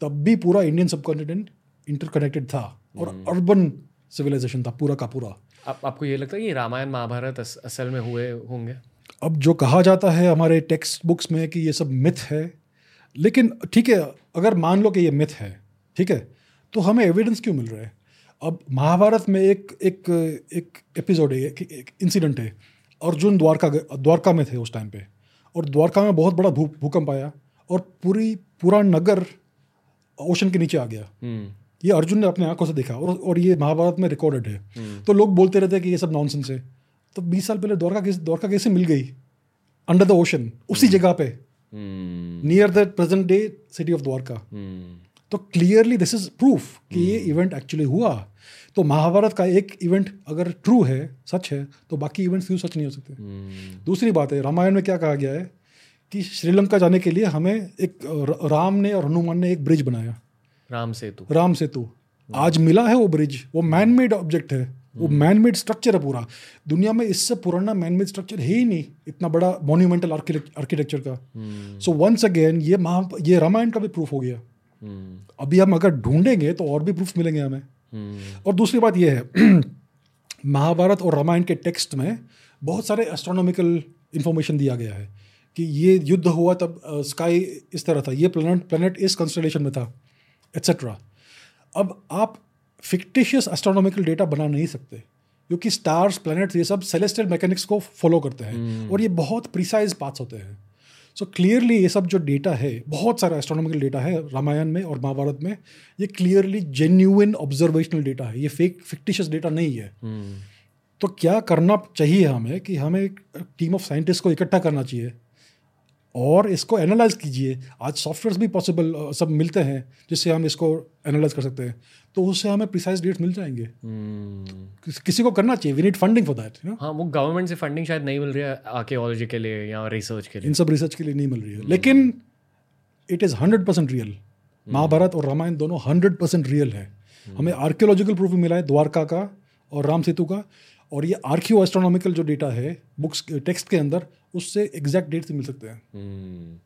Speaker 2: तब भी पूरा इंडियन सबकॉन्टिनेंट इंटरकनेक्टेड था और अर्बन सिविलाइजेशन था पूरा का पूरा।
Speaker 1: आप आपको ये लगता है कि रामायण महाभारत अस, असल में हुए होंगे?
Speaker 2: अब जो कहा जाता है हमारे टेक्स्ट बुक्स में कि ये सब मिथ है लेकिन ठीक है अगर मान लो कि ये मिथ है ठीक है तो हमें एविडेंस क्यों मिल रहा है? अब महाभारत में एक एक एक एपिसोड है एक, एक इंसिडेंट है अर्जुन द्वारका द्वारका में थे उस टाइम पे और द्वारका में बहुत बड़ा भू भूकंप आया और पूरी पूरा नगर ओशन के नीचे आ गया।
Speaker 1: हम्म।
Speaker 2: ये अर्जुन ने अपने आँखों से देखा और और ये महाभारत में रिकॉर्डेड है। तो लोग बोलते रहते हैं कि ये सब नॉनसेंस है। तो बीस साल पहले द्वारका कैसे द्वारका कैसे मिल गई? अंडर द ओशन उसी जगह पे।
Speaker 1: हम्म।
Speaker 2: Near the present day city of Dwarka.
Speaker 1: Hmm.
Speaker 2: तो क्लियरली दिस इज़ प्रूफ कि ये इवेंट एक्चुअली हुआ। तो महाभारत का एक इवेंट अगर ट्रू है सच है तो बाकी इवेंट्स क्यों सच नहीं हो सकते।
Speaker 1: हम्म।
Speaker 2: दूसरी बात है रामायण में क्या कहा गया है? कि श्रीलंका जाने के लिए हमें एक राम ने और हनुमान ने एक ब्रिज बनाया।
Speaker 1: राम सेतु।
Speaker 2: राम सेतु। आज मिला है वो ब्रिज वो मैन मेड ऑब्जेक्ट है। वो मैन मेड स्ट्रक्चर है पूरा। दुनिया में इससे पुराना मैन मेड स्ट्रक्चर है ही नहीं। इतना बड़ा मोन्यूमेंटल आर्किटेक्चर का। सो वंस अगेन ये महा ये रामायण का भी प्रूफ हो गया।
Speaker 1: हम्म।
Speaker 2: अभी हम अगर ढूंढेंगे तो और भी प्रूफ मिलेंगे हमें।
Speaker 1: हम्म।
Speaker 2: और दूसरी बात यह है *clears throat* महाभारत और रामायण के टेक्स्ट में बहुत सारे एस्ट्रोनॉमिकल इंफॉर्मेशन दिया गया है। कि ये युद्ध हुआ तब स्काई इस तरह था ये प्लेनेट प्लेनेट इस कंस्टलेशन में था एट्सेट्रा अब आप फिक्टिशियस एस्ट्रोनॉमिकल डेटा बना नहीं सकते क्योंकि स्टार्स प्लैनेट्स ये सब सेलेस्टियल मैकेनिक्स को फॉलो करते हैं hmm. और ये बहुत प्रिसाइज पाथ्स होते हैं सो so, क्लियरली ये सब जो डेटा है बहुत सारा एस्ट्रोनॉमिकल डेटा है रामायण में और महाभारत में ये क्लियरली जेन्यून ऑब्जर्वेशनल डेटा है ये फेक फिक्टिशियस डेटा नहीं है hmm. तो क्या करना चाहिए हमें कि हमें टीम ऑफ़ साइंटिस्ट को इकट्ठा करना चाहिए और इसको एनालाइज कीजिए। आज सॉफ्टवेयर भी पॉसिबल सब मिलते हैं जिससे हम इसको एनालाइज कर सकते हैं। तो उससे हमें प्रिसाइज डेट मिल जाएँगे। hmm. किसी को करना चाहिए। We need funding for that
Speaker 1: हाँ वो गवर्नमेंट से फंडिंग शायद नहीं मिल रही है आर्कियोलॉजी के लिए या रिसर्च के लिए।
Speaker 2: इन सब रिसर्च के लिए नहीं मिल रही है। hmm. लेकिन it is hundred percent real Mahabharata और रामायण दोनों हंड्रेड परसेंट रियल है। hmm. हमें आर्कियोलॉजिकल प्रूफ भी मिला है द्वारका का और राम सेतु का। और ये आर्कियो एस्ट्रोनॉमिकल जो डेटा है बुक्स टेक्स्ट के अंदर उससे एग्जैक्ट डेट से मिल सकते हैं।
Speaker 1: हम्म।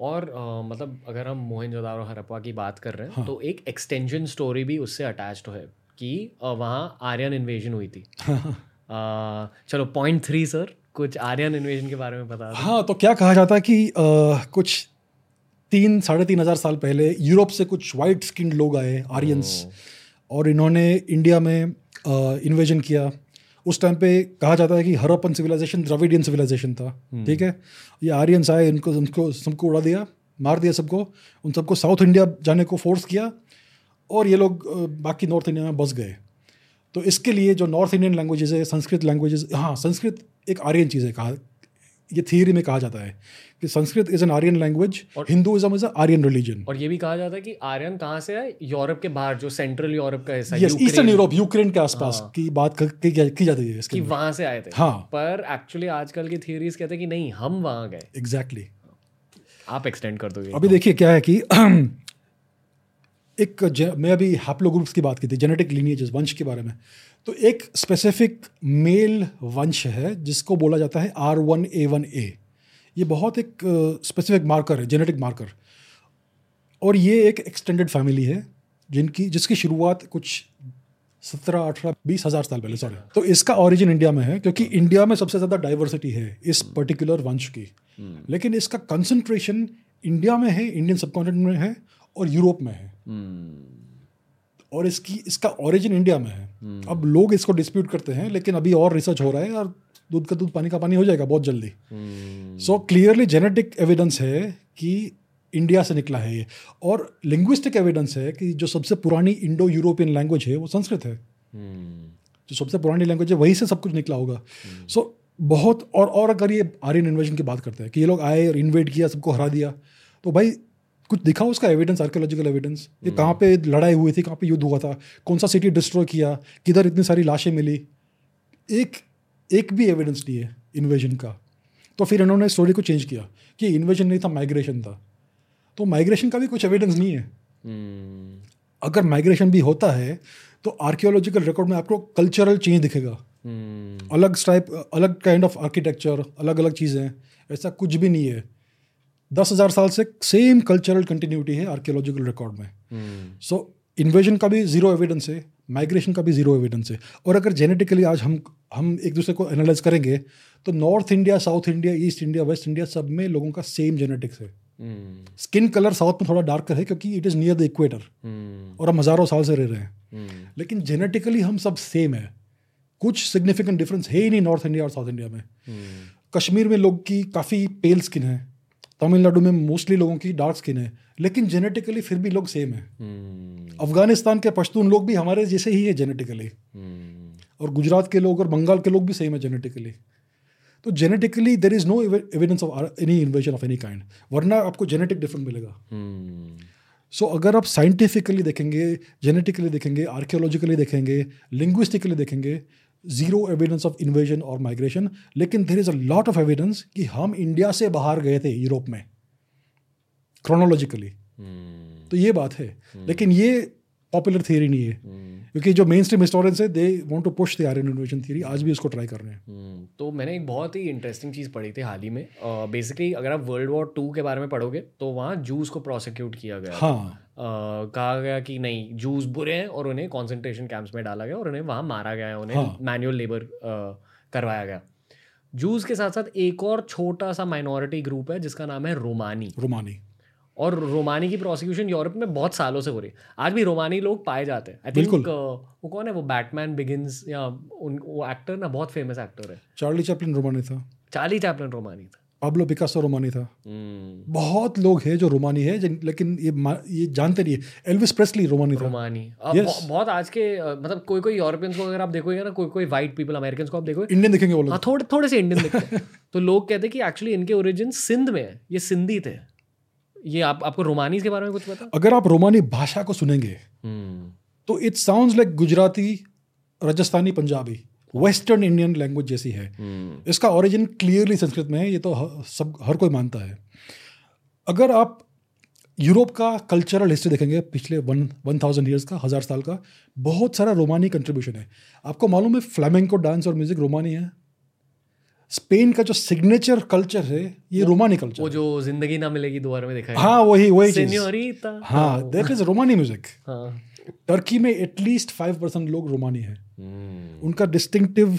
Speaker 1: और आ, मतलब अगर हम मोहनजोदारो हरप्पा की बात कर रहे हैं हाँ. तो एक एक्सटेंशन स्टोरी भी उससे अटैच्ड है कि वहाँ आर्यन इन्वेजन हुई थी। आ, चलो पॉइंट थ्री सर कुछ आर्यन इन्वेजन के बारे में बता
Speaker 2: हाँ तो क्या कहा जाता है कि आ, कुछ तीन साढ़े तीन हज़ार साल पहले यूरोप से कुछ वाइट स्किन लोग आए आर्यंस और इन्होंने इंडिया में इन्वेजन किया। उस टाइम पे कहा जाता है कि हरप्पन सिविलाइजेशन द्रविडियन सिविलाइजेशन था। हम्म। ठीक है? ये आर्यंस आए इनको उनको सबको उड़ा दिया मार दिया सबको उन सबको साउथ इंडिया जाने को फोर्स किया और ये लोग बाकी नॉर्थ इंडिया में बस गए। तो इसके लिए जो नॉर्थ इंडियन लैंग्वेजेज है संस्कृत लैंग्वेजेज हाँ संस्कृत एक आर्यन चीज़ है कहा ये थियरी में कहा जाता है कि Sanskrit is an Aryan language और हिंदुइज्म इज़ आर्यन रिलीजन
Speaker 1: और ये भी कहा जाता है कि आर्यन कहाँ से है? यूरोप के बाहर जो सेंट्रल यूरोप का हिस्सा
Speaker 2: यस ईस्टर्न यूरोप यूक्रेन के आसपास हाँ. की बात की, की जाती है
Speaker 1: कि वहाँ से आए थे।
Speaker 2: हाँ।
Speaker 1: पर एक्चुअली आजकल की थियरीज कहते हैं कि नहीं हम वहाँ गए।
Speaker 2: Exactly exactly.
Speaker 1: आप एक्सटेंड कर दोगे
Speaker 2: अभी देखिए क्या है कि *clears throat* एक मैं अभी हैप्लो ग्रुप्स की बात की थी जेनेटिक लीनिएजेस वंश के बारे में। तो एक स्पेसिफिक मेल वंश है जिसको बोला जाता है R one A one A ये बहुत एक स्पेसिफिक मार्कर है जेनेटिक मार्कर और ये एक एक्सटेंडेड फैमिली है जिनकी जिसकी शुरुआत कुछ सत्रह अठारह बीस हज़ार साल पहले सॉरी तो इसका ओरिजिन इंडिया में है क्योंकि इंडिया में सबसे ज़्यादा डाइवर्सिटी है इस पर्टिकुलर वंश की। हम्म। लेकिन इसका कंसंट्रेशन इंडिया में है इंडियन सबकॉन्टिनेंट में है और यूरोप में है। हम्म। और इसकी इसका ओरिजिन इंडिया में है हम्म। अब लोग इसको डिस्प्यूट करते हैं लेकिन अभी और रिसर्च हो रहा है और दूध का दूध पानी का पानी हो जाएगा बहुत जल्दी सो क्लियरली जेनेटिक एविडेंस है कि इंडिया से निकला है ये और लिंग्विस्टिक एविडेंस है कि जो सबसे पुरानी इंडो यूरोपियन लैंग्वेज है वो संस्कृत है hmm. जो सबसे पुरानी लैंग्वेज है वहीं से सब कुछ निकला होगा सो hmm. so, बहुत और और अगर ये आर्यन इन्वेजन की बात करते हैं कि ये लोग आए और इन्वेट किया सबको हरा दिया तो भाई कुछ दिखा उसका एविडेंस आर्कोलॉजिकल एविडेंस ये कहाँ पे लड़ाई हुई थी कहाँ पे युद्ध हुआ था? कौन सा सिटी डिस्ट्रॉय किया? किधर इतनी सारी लाशें मिली? एक एक भी एविडेंस नहीं है इन्वेजन का। तो फिर इन्होंने स्टोरी को चेंज किया कि इन्वेजन नहीं था माइग्रेशन था। तो माइग्रेशन का भी कुछ एविडेंस नहीं है। hmm. अगर माइग्रेशन भी होता है तो आर्कियोलॉजिकल रिकॉर्ड में आपको कल्चरल चेंज दिखेगा। hmm. अलग टाइप अलग काइंड ऑफ़ आर्किटेक्चर अलग अलग चीज़ें ऐसा कुछ भी नहीं है। दस हज़ार साल से सेम कल्चरल कंटिन्यूटी है आर्कियोलॉजिकल रिकॉर्ड में। So hmm. इन्वेजन का भी ज़ीरो एविडेंस है माइग्रेशन का भी ज़ीरो एविडेंस है। और अगर जेनेटिकली आज हम हम एक दूसरे को एनालाइज करेंगे तो north India south India east India west India सब में लोगों का सेम जेनेटिक्स है। स्किन कलर साउथ में थोड़ा डार्कर है क्योंकि it is near the equator और हम हज़ारों साल से रह रहे हैं। Hmm. लेकिन जेनेटिकली हम सब सेम है। कुछ सिग्निफिकेंट डिफरेंस है ही नहीं नॉर्थ इंडिया और साउथ इंडिया में। Hmm. कश्मीर में लोग की काफ़ी पेल स्किन है। तमिलनाडु में मोस्टली लोगों की डार्क स्किन है लेकिन जेनेटिकली फिर भी लोग सेम है hmm. अफ़गानिस्तान के पश्तून लोग भी हमारे जैसे ही है जेनेटिकली hmm. और गुजरात के लोग और बंगाल के लोग भी सेम है जेनेटिकली तो genetically there is no evidence of any invasion of any kind वरना आपको जेनेटिक डिफरेंट मिलेगा सो hmm. so, अगर आप साइंटिफिकली देखेंगे जेनेटिकली देखेंगे आर्कियोलॉजिकली देखेंगे लिंग्विस्टिकली देखेंगे ज़ीरो एविडेंस ऑफ़ इन्वेजन और माइग्रेशन लेकिन there is a lot of evidence कि हम इंडिया से बाहर गए थे यूरोप में क्रोनोलॉजिकली hmm. तो ये बात है hmm. लेकिन ये पॉपुलर थियरी नहीं है। hmm. क्योंकि जो मेन स्ट्रीम हिस्टोरियंस है they want to push the Aryan invasion theory आज भी उसको ट्राई कर रहे हैं।
Speaker 1: तो मैंने एक बहुत ही इंटरेस्टिंग चीज़ पढ़ी थी हाल ही में। बेसिकली uh, अगर आप वर्ल्ड वॉर टू के बारे में पढ़ोगे तो वहाँ जूस को प्रोसिक्यूट किया गया।
Speaker 2: हाँ।
Speaker 1: Uh, कहा गया कि नहीं जूस बुरे हैं और उन्हें कॉन्सेंट्रेशन कैंप्स में डाला गया और उन्हें वहाँ मारा गया है उन्हें मैनुअल हाँ. लेबर uh, करवाया गया। जूस के साथ साथ एक और छोटा सा माइनॉरिटी ग्रुप है जिसका नाम है रोमानी
Speaker 2: रोमानी
Speaker 1: और रोमानी की प्रोसिक्यूशन यूरोप में बहुत सालों से हो रही है। आज भी रोमानी लोग पाए जाते हैं। आई थिंक वो कौन है? वो बैटमैन बिगिंस या उन वो एक्टर ना बहुत फ़ेमस एक्टर है।
Speaker 2: चार्ली चैपलिन रोमानी था।
Speaker 1: चार्ली चैपलिन रोमानी था।
Speaker 2: पाब्लो पिकासो रोमानी था।
Speaker 1: हम्म,
Speaker 2: बहुत लोग हैं जो रोमानी है लेकिन ये ये जानते नहीं है। एल्विस प्रेस्ली रोमानी था।
Speaker 1: रोमानी। अब
Speaker 2: Yes.
Speaker 1: बहु- बहुत आज के मतलब कोई कोई यूरोपियंस को अगर आप देखोगे ना कोई कोई वाइट पीपल अमेरिकन को आप देखोगे
Speaker 2: इंडियन देखेंगे वो लोग।
Speaker 1: हाँ थोड़े थोड़े से इंडियन दिखते हैं। *laughs* तो लोग कहते हैं कि एक्चुअली इनके ओरिजिन सिंध में है। ये सिंधी थे। ये आप आपको रोमानीज के बारे में कुछ पता?
Speaker 2: अगर आप रोमानी भाषा को सुनेंगे
Speaker 1: हम्म।
Speaker 2: तो it sound like Gujarati Rajasthani Punjabi western Indian language जैसी है।
Speaker 1: हम्म।
Speaker 2: इसका ओरिजिन क्लियरली संस्कृत में है ये तो सब हर कोई मानता है। अगर आप यूरोप का कल्चरल हिस्ट्री देखेंगे पिछले वन वन थाउज़ेंड ईयर्स का हज़ार साल का बहुत सारा रोमानी कंट्रीब्यूशन है। आपको मालूम है फ्लैमेंको डांस और म्यूज़िक रोमानी है? स्पेन का जो सिग्नेचर कल्चर है ये रोमानी कल्चर
Speaker 1: वो जो ज़िंदगी ना मिलेगी दोबारा में देखा है
Speaker 2: हाँ वही वही चीज़। हाँ दैट इज़ रोमानी म्यूज़िक
Speaker 1: हाँ।
Speaker 2: टर्की में एटलीस्ट फाइव परसेंट लोग रोमानी है।
Speaker 1: हम्म,
Speaker 2: उनका डिस्टिंक्टिव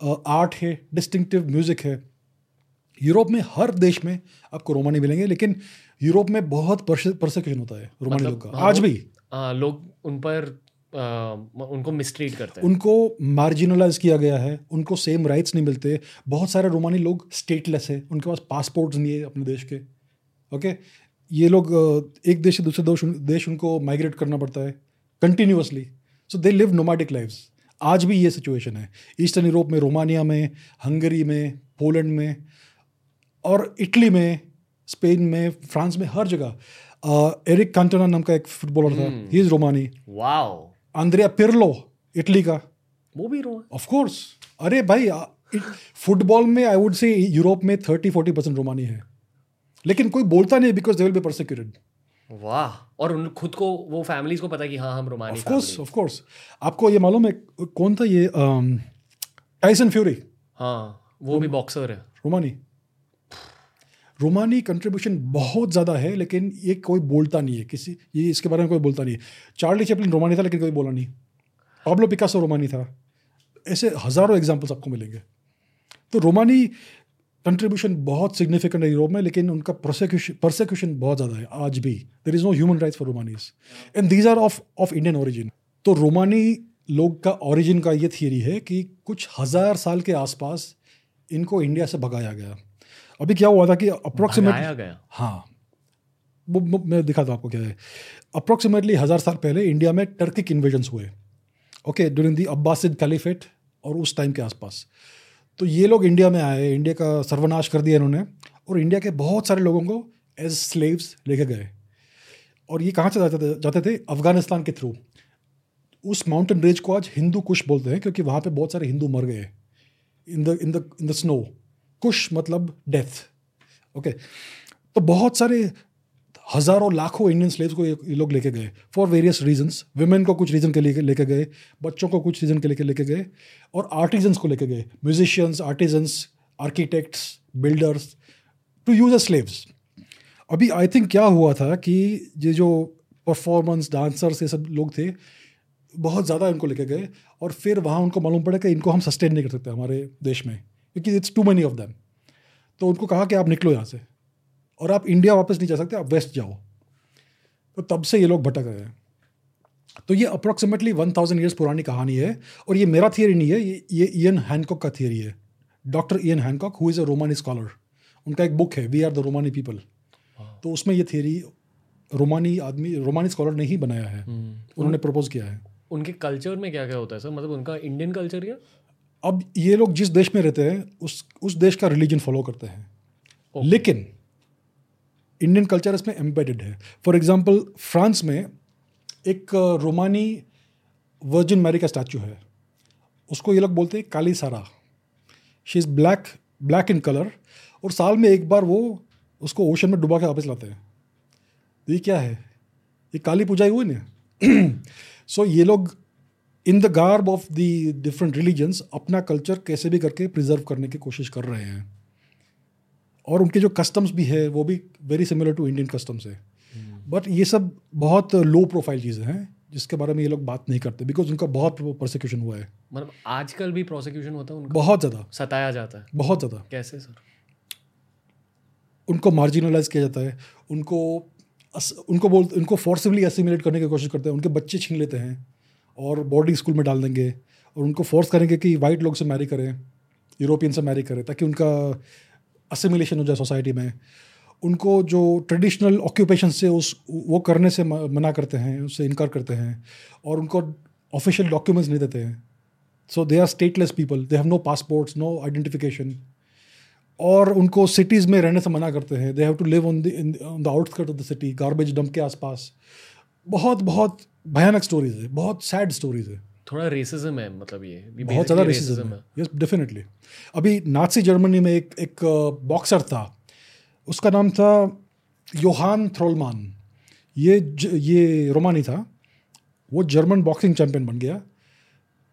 Speaker 2: आर्ट है डिस्टिंक्टिव म्यूज़िक है। यूरोप में हर देश में आपको रोमानी मिलेंगे लेकिन यूरोप में बहुत परसिक्यूशन होता है रोमानी
Speaker 1: मतलब,
Speaker 2: लोग का।
Speaker 1: हाँ,
Speaker 2: आज भी।
Speaker 1: हाँ, लोग उन पर अ, उनको मिसट्रीट करते हैं।
Speaker 2: उनको मार्जिनलाइज किया गया है उनको सेम राइट्स नहीं मिलते। बहुत सारे रोमानी लोग स्टेटलेस है उनके पास पासपोर्ट्स नहीं है अपने देश के। ओके ये लोग एक देश से दूसरे देश देश उनको माइग्रेट करना पड़ता है continuously so they live nomadic lives आज भी ये सिचुएशन है। ईस्टर्न यूरोप में रोमानिया में हंगरी में पोलैंड में और इटली में स्पेन में फ्रांस में हर जगह। एरिक कांटोना नाम का एक फुटबॉलर था। He is Romani
Speaker 1: wow
Speaker 2: Andrea Pirlo Italy का।
Speaker 1: वो भी रो
Speaker 2: ऑफ़ कोर्स अरे भाई फुटबॉल में आई वुड से यूरोप में थर्टी फोर्टी परसेंट रोमानी है। लेकिन कोई बोलता नहीं because they will be persecuted
Speaker 1: वाह। और उन खुद को वो फैमिलीज़ को पता है कि हाँ हम Romani
Speaker 2: of course of course आपको ये मालूम है कौन था ये टाइसन फ्यूरी
Speaker 1: हाँ वो भी बॉक्सर है।
Speaker 2: रोमानी। रोमानी कंट्रीब्यूशन बहुत ज़्यादा है, लेकिन ये कोई बोलता नहीं है। किसी, ये इसके बारे में कोई बोलता नहीं है। चार्ली चैपलिन रोमानी था, लेकिन कोई बोला नहीं। पाब्लो पिकासो रोमानी था। ऐसे हज़ारों एग्जाम्पल्स आपको मिलेंगे। तो रोमानी कंट्रीब्यूशन बहुत सिग्निफिकेंट है यूरोप में, लेकिन उनका प्रोसिक्यूशन प्रोसिक्यूशन बहुत ज़्यादा है आज भी। There is no human rights for Romanis and these are of of Indian origin तो रोमानी लोग का ओरिजिन का ये थियरी है कि कुछ हज़ार साल के आसपास इनको इंडिया से भगाया गया। अभी क्या हुआ था कि अप्रोक्सीमेट
Speaker 1: भगाया गया।
Speaker 2: हाँ। वो, मैं दिखाता आपको क्या है। अप्रोक्सीमेटली हज़ार साल पहले इंडिया में टर्किक इन्वेजन्स हुए। Okay during the Abbasid caliphate और उस टाइम के आसपास। तो ये लोग इंडिया में आए इंडिया का सर्वनाश कर दिया इन्होंने और इंडिया के बहुत सारे लोगों को एज स्लेव्स लेके गए। और ये कहाँ से जाते थे जाते थे? अफ़गानिस्तान के थ्रू उस माउंटेन रेंज को आज हिंदू कुश बोलते हैं क्योंकि वहाँ पे बहुत सारे हिंदू मर गए। In the in the in the snow Kush मतलब डेथ ओके तो बहुत सारे हज़ारों, लाखों इंडियन स्लेव्स को ये लोग लेके गए फॉर वेरियस रीजंस वुमेन को कुछ रीजन के लिए लेके गए, बच्चों को कुछ रीजन के लिए लेके गए और आर्टिजन्स को लेके गए. Musicians artisans architects builders to use a slaves अभी आई थिंक क्या हुआ था कि ये जो परफॉर्मेंस डांसर्स ये सब लोग थे, बहुत ज़्यादा इनको लेके गए और फिर वहाँ उनको मालूम पड़ा कि इनको हम सस्टेन नहीं कर सकते हमारे देश में. क्योंकि it's too many of them तो उनको कहा कि आप निकलो यहाँ से। और आप इंडिया वापस नहीं जा सकते आप वेस्ट जाओ। तो तब से ये लोग भटक रहे हैं। तो ये अप्रोक्सीमेटली वन थाउज़ेंड ईयर्स पुरानी कहानी है और ये मेरा थियरी नहीं है ये ये ईएन हैंकॉक का थियरी है। Doctor Ian Hancock who is a Romani scholar उनका एक बुक है we are the Romani people तो उसमें ये थियरी रोमानी आदमी रोमानी स्कॉलर ने ही बनाया है। उन्होंने प्रपोज किया है।
Speaker 1: उनके कल्चर में क्या क्या होता है सर मतलब उनका इंडियन कल्चर क्या?
Speaker 2: अब ये लोग जिस देश में रहते हैं उस उस देश का रिलीजन फॉलो करते हैं। लेकिन इंडियन कल्चर इसमें एम्बेडेड है। फॉर एग्जांपल फ्रांस में एक रोमानी वर्जिन मैरी का स्टैचू है। उसको ये लोग बोलते हैं Kali Sara. She is black black in colour और साल में एक बार वो उसको ओशन में डुबा के वापस लाते हैं। ये क्या है? ये काली पूजा ही हुई ना? *clears throat* सो ये लोग in the garb of the different religions अपना कल्चर कैसे भी करके प्रिजर्व करने की कोशिश कर रहे हैं। और उनके जो कस्टम्स भी है वो भी very similar to Indian customs है। बट ये सब बहुत लो प्रोफ़ाइल चीज़ें हैं जिसके बारे में ये लोग बात नहीं करते बिकॉज़ उनका बहुत प्रोसिक्यूशन हुआ है।
Speaker 1: मतलब आजकल भी प्रोसिक्यूशन होता है उनका?
Speaker 2: बहुत ज़्यादा।
Speaker 1: सताया जाता है?
Speaker 2: बहुत ज़्यादा।
Speaker 1: कैसे सर?
Speaker 2: उनको मार्जिनलाइज किया जाता है उनको अस- उनको बोल उनको फोर्सिबली एसिमुलेट करने की कोशिश करते हैं उनके बच्चे छीन लेते हैं। और बोर्डिंग स्कूल में डाल देंगे और उनको फोर्स करेंगे कि वाइट लोग से मैरी करें यूरोपियन से मैरी करें, ताकि उनका असिमुलेशन हो जाए सोसाइटी में। उनको जो ट्रेडिशनल ऑक्यूपेशन से उस, वो करने से मना करते हैं, उससे इनकार करते हैं और उनको ऑफिशियल डॉक्यूमेंट्स नहीं देते हैं। So they are stateless people they have no passports no identification और उनको सिटीज़ में रहने से मना करते हैं। They have to live on the the outskirt of the city garbage dump के आसपास। बहुत बहुत भयानक स्टोरीज है बहुत सैड स्टोरीज है।
Speaker 1: थोड़ा रेसिज्म है मतलब ये ये
Speaker 2: बहुत ज़्यादा रेसिज्म है। यस डेफिनेटली अभी नाजी जर्मनी में एक एक बॉक्सर था। उसका नाम था योहान थ्रोलमान ये ज, ये रोमानी था। वो जर्मन बॉक्सिंग चैंपियन बन गया।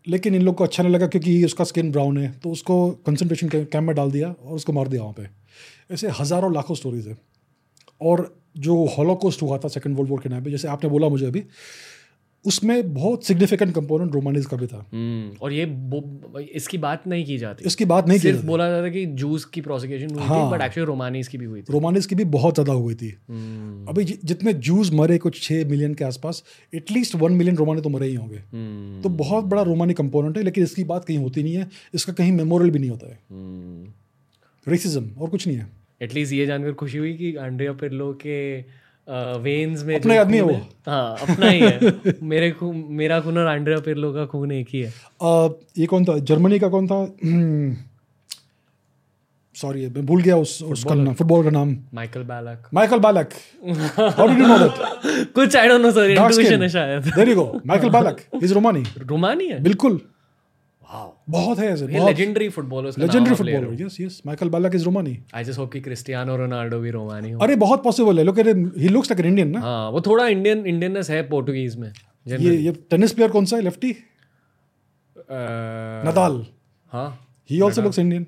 Speaker 2: लेकिन इन लोग को अच्छा नहीं लगा क्योंकि उसका स्किन ब्राउन है। तो उसको कंसंट्रेशन कैंप में डाल दिया और उसको मार दिया वहाँ पे। ऐसे हज़ारों लाखों स्टोरीज है। और जो हॉलोकॉस्ट हुआ था सेकेंड वर्ल्ड वॉर के नाम पे जैसे आपने बोला मुझे अभी उसमें बहुत सिग्निफिकेंट कंपोनेंट रोमानीज का भी था।
Speaker 1: हम्म, और ये इसकी बात नहीं की जाती।
Speaker 2: इसकी बात नहीं
Speaker 1: सिर्फ़
Speaker 2: जाती।
Speaker 1: बोला जाता कि जूस की प्रोसिक्यूशन हुई
Speaker 2: हाँ, थी।
Speaker 1: बट एक्चुअली रोमानीज की भी हुई थी।
Speaker 2: रोमानिस की भी बहुत ज़्यादा हुई थी।
Speaker 1: हम्म,
Speaker 2: अभी जितने जूस मरे कुछ छः मिलियन के आसपास एटलीस्ट वन मिलियन रोमानी तो मरे ही होंगे।
Speaker 1: हम्म,
Speaker 2: तो बहुत बड़ा रोमानी कंपोनेंट है लेकिन इसकी बात कहीं होती नहीं है इसका कहीं मेमोरियल भी नहीं होता है। रेसिज्म और कुछ नहीं है।
Speaker 1: एटलीस्ट ये जानकर खुशी हुई कि आंड्रिया पिर्लो के वेन्स में
Speaker 2: अपना आदमी है वो।
Speaker 1: हाँ। अपना ही है। *laughs* मेरे खून मेरा खून और आंड्रिया पिर्लो का खून एक ही है।
Speaker 2: आ, ये कौन था? जर्मनी का कौन था? सॉरी मैं भूल गया उस उसका नाम फुटबॉल का नाम।
Speaker 1: Michael Ballack
Speaker 2: Michael Ballack how did you know that
Speaker 1: कुछ I don't know sir intuition है शायद।
Speaker 2: There you go Michael Ballack is Romani
Speaker 1: Romani है?
Speaker 2: बिल्कुल। बहुत है ऐसे
Speaker 1: legendary footballers
Speaker 2: legendary footballer yes yes Michael Ballack is Romani
Speaker 1: I just hope कि Cristiano Ronaldo भी रोमानी हो।
Speaker 2: अरे बहुत पॉसिबल है। लोग ही लुक्स लाइक इंडियन ना?
Speaker 1: हाँ वो थोड़ा इंडियन इंडियननेस है पोर्टुगीज में
Speaker 2: ये ये टेनिस प्लेयर कौन सा है? लेफ्टी नदाल
Speaker 1: हाँ।
Speaker 2: ही आल्सो लुक्स इंडियन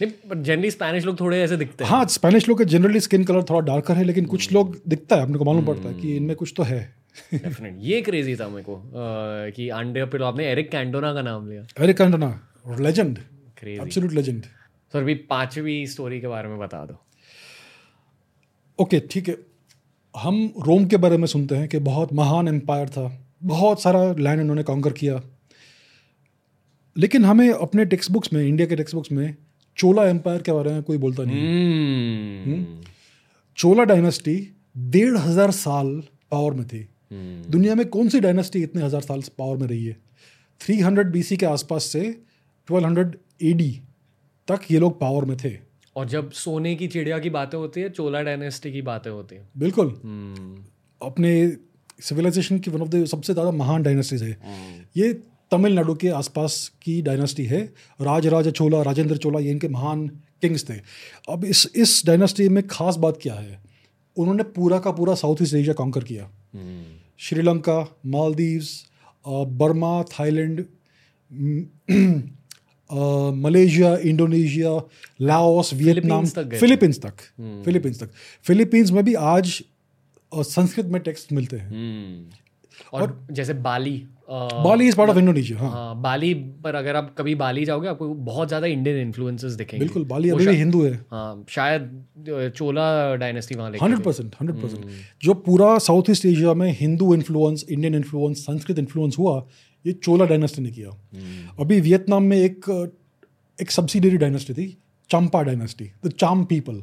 Speaker 1: नहीं बट जनरली स्पेनिश लोग थोड़े ऐसे दिखते हैं।
Speaker 2: हाँ स्पेनिश लोग का जनरली स्किन कलर थोड़ा डार्कर है लेकिन कुछ लोग दिखता है अपने को मालूम पड़ता है कि इनमें कुछ तो है।
Speaker 1: डेफिनेट ये क्रेजी था मेरे को कि आंड्रिया पिर्लो आपने एरिक कैंटोना का नाम लिया।
Speaker 2: अरे Cantona legend
Speaker 1: crazy
Speaker 2: absolute legend
Speaker 1: sir अभी पांचवी स्टोरी के बारे में बता दो।
Speaker 2: ओके ठीक है। हम रोम के बारे में सुनते हैं कि बहुत महान एम्पायर था। बहुत सारा लैंड इन्होंने कॉन्कर किया। लेकिन हमें अपने टेक्स्ट बुक्स में इंडिया के टेक्स्ट बुक्स में चोला एम्पायर के बारे में कोई बोलता नहीं
Speaker 1: हम्म
Speaker 2: चोला डायनेस्टी डेढ़ हज़ार साल पावर में थी।
Speaker 1: हम्म,
Speaker 2: दुनिया में कौन सी डायनेस्टी इतने हज़ार साल पावर में रही है? थ्री 300 बीसी के आसपास से ट्वेल्व 1200 एडी तक ये लोग पावर में थे।
Speaker 1: और जब सोने की चिड़िया की बातें होती है चोला डायनेस्टी की बातें होती है।
Speaker 2: बिल्कुल।
Speaker 1: हम्म,
Speaker 2: अपने सिविलाइजेशन की वन ऑफ़ द सबसे ज़्यादा महान डायनेस्टीज है। ये तमिलनाडु के आसपास की डायनेस्टी है। राजराजा चोला राजेंद्र चोला ये इनके महान किंग्स थे। अब इस इस डायनेस्टी में खास बात क्या है? उन्होंने पूरा का पूरा साउथ ईस्ट एशिया कॉन्कर किया।
Speaker 1: हम्म,
Speaker 2: Sri Lanka Maldives Burma Thailand Malaysia Indonesia Laos Vietnam Philippines तक फिलीपींस तक फिलीपींस में भी आज संस्कृत में टेक्स्ट मिलते हैं।
Speaker 1: और, और जैसे Bali.
Speaker 2: Bali is part of Indonesia हाँ।
Speaker 1: बाली पर अगर आप कभी बाली जाओगे आपको बहुत ज़्यादा इंडियन इन्फ्लुएंसेस दिखेंगे।
Speaker 2: बिल्कुल बाली अभी भी हिंदू है।
Speaker 1: हाँ शायद चोला डायनेस्टी वहाँ
Speaker 2: हंड्रेड परसेंट हंड्रेड परसेंट जो पूरा साउथ ईस्ट एशिया में Hindu influence Indian influence Sanskrit influence हुआ ये चोला डायनेस्टी ने किया। अभी वियतनाम में एक एक सब्सिडरी डायनेस्टी थी Champa dynasty the Cham people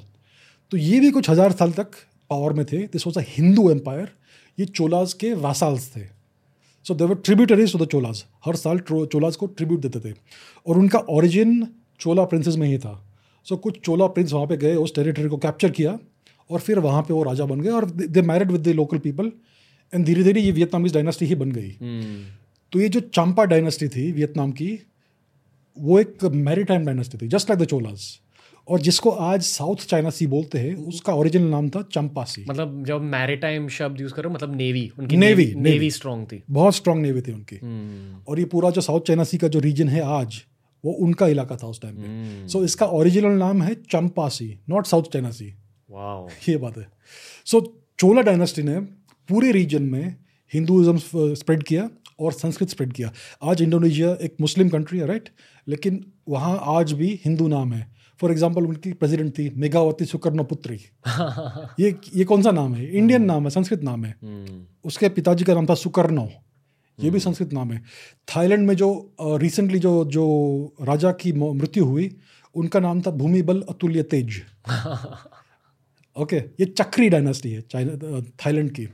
Speaker 2: तो ये भी कुछ हज़ार साल तक पावर में थे। This was a Hindu empire ये चोलाज के वासाल्स थे। So they were tributaries to the Cholas हर साल चोलाज को ट्रिब्यूट देते थे। और उनका ओरिजिन चोला प्रिंसेस में ही था। सो so, कुछ चोला प्रिंस वहाँ पे गए उस टेरिटरी को कैप्चर किया और फिर वहाँ पे वो राजा बन गए और they married with the local people and धीरे धीरे ये वियतनामीज डायनेस्टी ही बन गई।
Speaker 1: हम्म,
Speaker 2: तो ये जो चंपा डायनेस्टी थी वियतनाम की वो एक मैरीटाइम डायनेस्टी थी जस्ट लाइक द चोलाज और जिसको आज साउथ चाइना सी बोलते हैं उसका ओरिजिनल नाम था चंपा सी।
Speaker 1: मतलब जब मैरिटाइम शब्द यूज़ करो मतलब नेवी उनकी
Speaker 2: Navy,
Speaker 1: नेवी
Speaker 2: Navy।
Speaker 1: स्ट्रांग थी।
Speaker 2: बहुत स्ट्रांग नेवी थी उनकी।
Speaker 1: हम्म,
Speaker 2: और ये पूरा जो साउथ चाइना सी का जो रीजन है आज वो उनका इलाका था उस टाइम पे। सो इसका ओरिजिनल नाम है Champa sea not south China sea. *laughs* ये बात है। सो चोला डायनेस्टी ने पूरे रीजन में हिंदुज़म स्प्रेड किया और संस्कृत स्प्रेड किया। आज इंडोनेशिया एक मुस्लिम कंट्री है राइट लेकिन वहाँ आज भी हिंदू नाम है। फॉर एग्ज़ाम्पल उनकी प्रेसिडेंट थी मेघावती सुकर्ण पुत्री *laughs* ये ये कौन सा नाम है? इंडियन नाम है संस्कृत नाम है। उसके पिताजी का नाम था सुकर्णो। ये भी संस्कृत नाम है। थाईलैंड में जो रिसेंटली जो जो राजा की मृत्यु हुई उनका नाम था भूमिबल अतुल्य तेज। *laughs* ओके ये चक्री डायनास्टी है थाईलैंड की।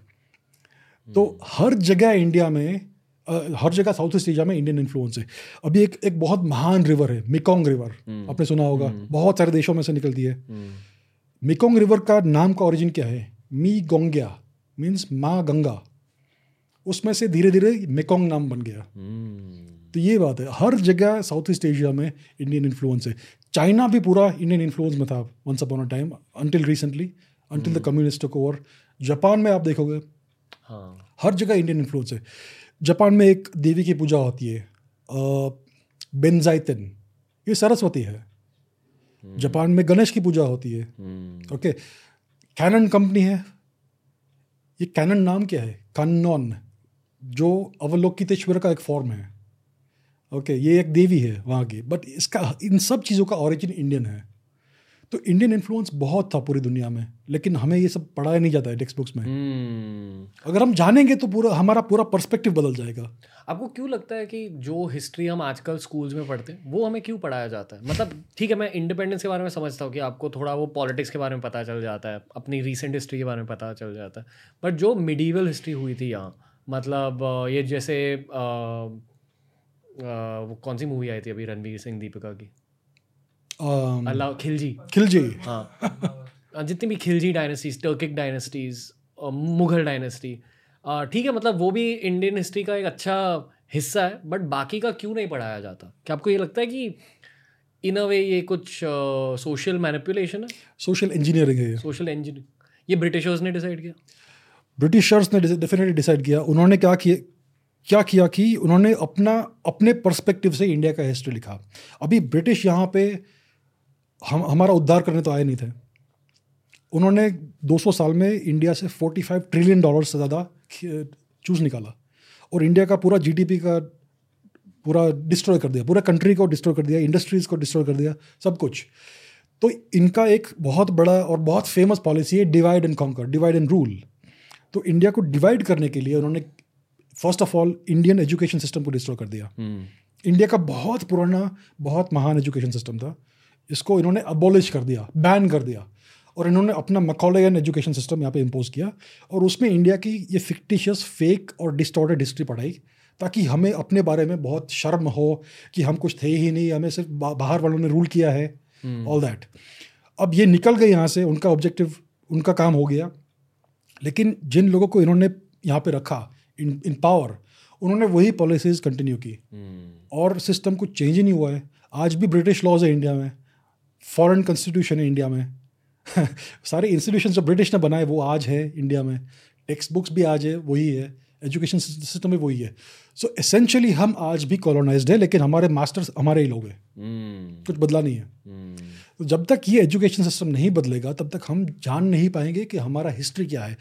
Speaker 2: तो हर जगह इंडिया में हर जगह साउथ ईस्ट एशिया में इंडियन इन्फ्लुएंस है। अभी एक एक बहुत महान रिवर है मिकोंग रिवर हम्म। आपने सुना होगा। हम्म। बहुत सारे देशों में से निकलती है। मिकोंग हम्म। रिवर का नाम का ओरिजिन क्या है? मी गोंग्या मीन्स माँ गंगा उसमें से धीरे धीरे मेकोंग नाम बन गया। तो ये बात है हर जगह साउथ ईस्ट एशिया में इंडियन इन्फ्लुएंस है। चाइना भी पूरा इंडियन इन्फ्लुएंस में था once upon a time until recently until the communist over Japan में आप देखोगे हाँ. हर जगह इंडियन इन्फ्लुएंस है। जापान में एक देवी की पूजा होती है बेनजाइतन ये सरस्वती है। हम्म। जापान में गणेश की पूजा होती है। ओके। कैनन कंपनी है। ये कैनन नाम क्या है? कन्नौन जो अवलोकितेश्वर का एक फॉर्म है। ओके ये एक देवी है वहाँ की। बट इसका इन सब चीज़ों का ओरिजिन इंडियन है। तो इंडियन इन्फ्लुएंस बहुत था पूरी दुनिया में लेकिन हमें ये सब पढ़ाया नहीं जाता है टेक्स्ट बुक्स में। hmm. अगर हम जानेंगे तो पूरा हमारा पूरा पर्सपेक्टिव बदल जाएगा।
Speaker 1: आपको क्यों लगता है कि जो हिस्ट्री हम आजकल स्कूल्स में पढ़ते हैं वो हमें क्यों पढ़ाया जाता है? मतलब ठीक है मैं इंडिपेंडेंस के बारे में समझता हूँ कि आपको थोड़ा वो पॉलिटिक्स के बारे में पता चल जाता है अपनी रिसेंट हिस्ट्री के बारे में पता चल जाता है। बट जो मिडीवल हिस्ट्री हुई थी यहाँ मतलब ये जैसे आ, आ, वो कौन सी मूवी आई थी अभी रणवीर सिंह दीपिका की?
Speaker 2: Um,
Speaker 1: अल्लाह खिलजी
Speaker 2: खिलजी
Speaker 1: हाँ. जितनी भी Khilji dynasties Turkic dynasties Mughal dynasty ठीक है मतलब वो भी इंडियन हिस्ट्री का एक अच्छा हिस्सा है बट बाकी का क्यों नहीं पढ़ाया जाता? क्या आपको ये लगता है कि इन अ वे ये कुछ सोशल uh, मैनिपुलेशन है?
Speaker 2: सोशल इंजीनियरिंग है
Speaker 1: सोशल इंजीनियरिंग ये ब्रिटिशर्स ने डिसाइड किया?
Speaker 2: ब्रिटिशर्स ने डेफिनेटली डिसाइड किया। उन्होंने क्या किया क्या किया कि उन्होंने अपना अपने पर्सपेक्टिव से इंडिया का हिस्ट्री लिखा। अभी ब्रिटिश यहाँ पे हम हमारा उद्धार करने तो आए नहीं थे। उन्होंने 200 साल में इंडिया से 45 ट्रिलियन डॉलर से ज़्यादा चूज़ निकाला और इंडिया का पूरा जीडीपी का पूरा डिस्ट्रॉय कर दिया पूरा कंट्री को डिस्ट्रॉय कर दिया इंडस्ट्रीज़ को डिस्ट्रॉय कर दिया सब कुछ। तो इनका एक बहुत बड़ा और बहुत फ़ेमस पॉलिसी है divide and conquer divide and rule तो इंडिया को डिवाइड करने के लिए उन्होंने first of all Indian education system को डिस्ट्रॉय कर दिया। India hmm. का बहुत पुराना बहुत महान एजुकेशन सिस्टम था। इसको इन्होंने अबोलिश कर दिया बैन कर दिया। और इन्होंने अपना मकॉलेयन एजुकेशन सिस्टम यहाँ पे इम्पोज किया। और उसमें इंडिया की ये फिक्टिशियस फेक और डिस्टॉर्टेड हिस्ट्री पढ़ाई ताकि हमें अपने बारे में बहुत शर्म हो कि हम कुछ थे ही नहीं हमें सिर्फ़ बाहर वालों ने रूल किया है ऑल दैट अब ये निकल गए यहाँ से उनका ऑब्जेक्टिव उनका काम हो गया। लेकिन जिन लोगों को इन्होंने यहाँ पे रखा इन इन पावर उन्होंने वही पॉलिसीज़ कंटिन्यू की। hmm. और सिस्टम कुछ चेंज ही नहीं हुआ है। आज भी ब्रिटिश लॉज है इंडिया में। फॉरेन कॉन्स्टिट्यूशन है इंडिया में। *laughs* सारे इंस्टीट्यूशन जो ब्रिटिश ने बनाए वो आज है इंडिया में। टेक्स्ट बुक्स भी आज है वही है। एजुकेशन सिस्टम भी वही है। सो so, एसेंशियली हम आज भी कॉलोनाइज है लेकिन हमारे मास्टर्स हमारे ही लोग हैं। Hmm. कुछ बदला नहीं है। Hmm. तो जब तक ये एजुकेशन सिस्टम नहीं बदलेगा तब तक हम जान नहीं पाएँगे कि हमारा हिस्ट्री क्या है।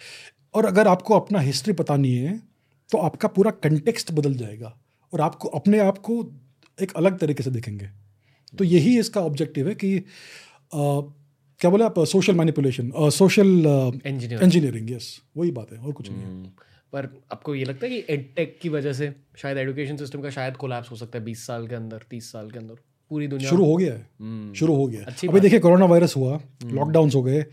Speaker 2: और अगर आपको अपना हिस्ट्री पता नहीं है तो आपका पूरा कंटेक्स्ट बदल जाएगा। और आपको अपने आप को एक अलग तरीके से देखेंगे। तो यही इसका ऑब्जेक्टिव है कि आ, क्या बोले आप social manipulation social engineering yes वही बात है और कुछ नहीं है। हम्म,
Speaker 1: पर आपको ये लगता है कि एडटेक की वजह से शायद एजुकेशन सिस्टम का शायद कोलैप्स हो सकता है बीस साल के अंदर तीस साल के अंदर पूरी दुनिया
Speaker 2: शुरू हो गया है हम्म। शुरू हो गया अभी देखिए कोरोना वायरस हुआ लॉकडाउन हम्म। हो गए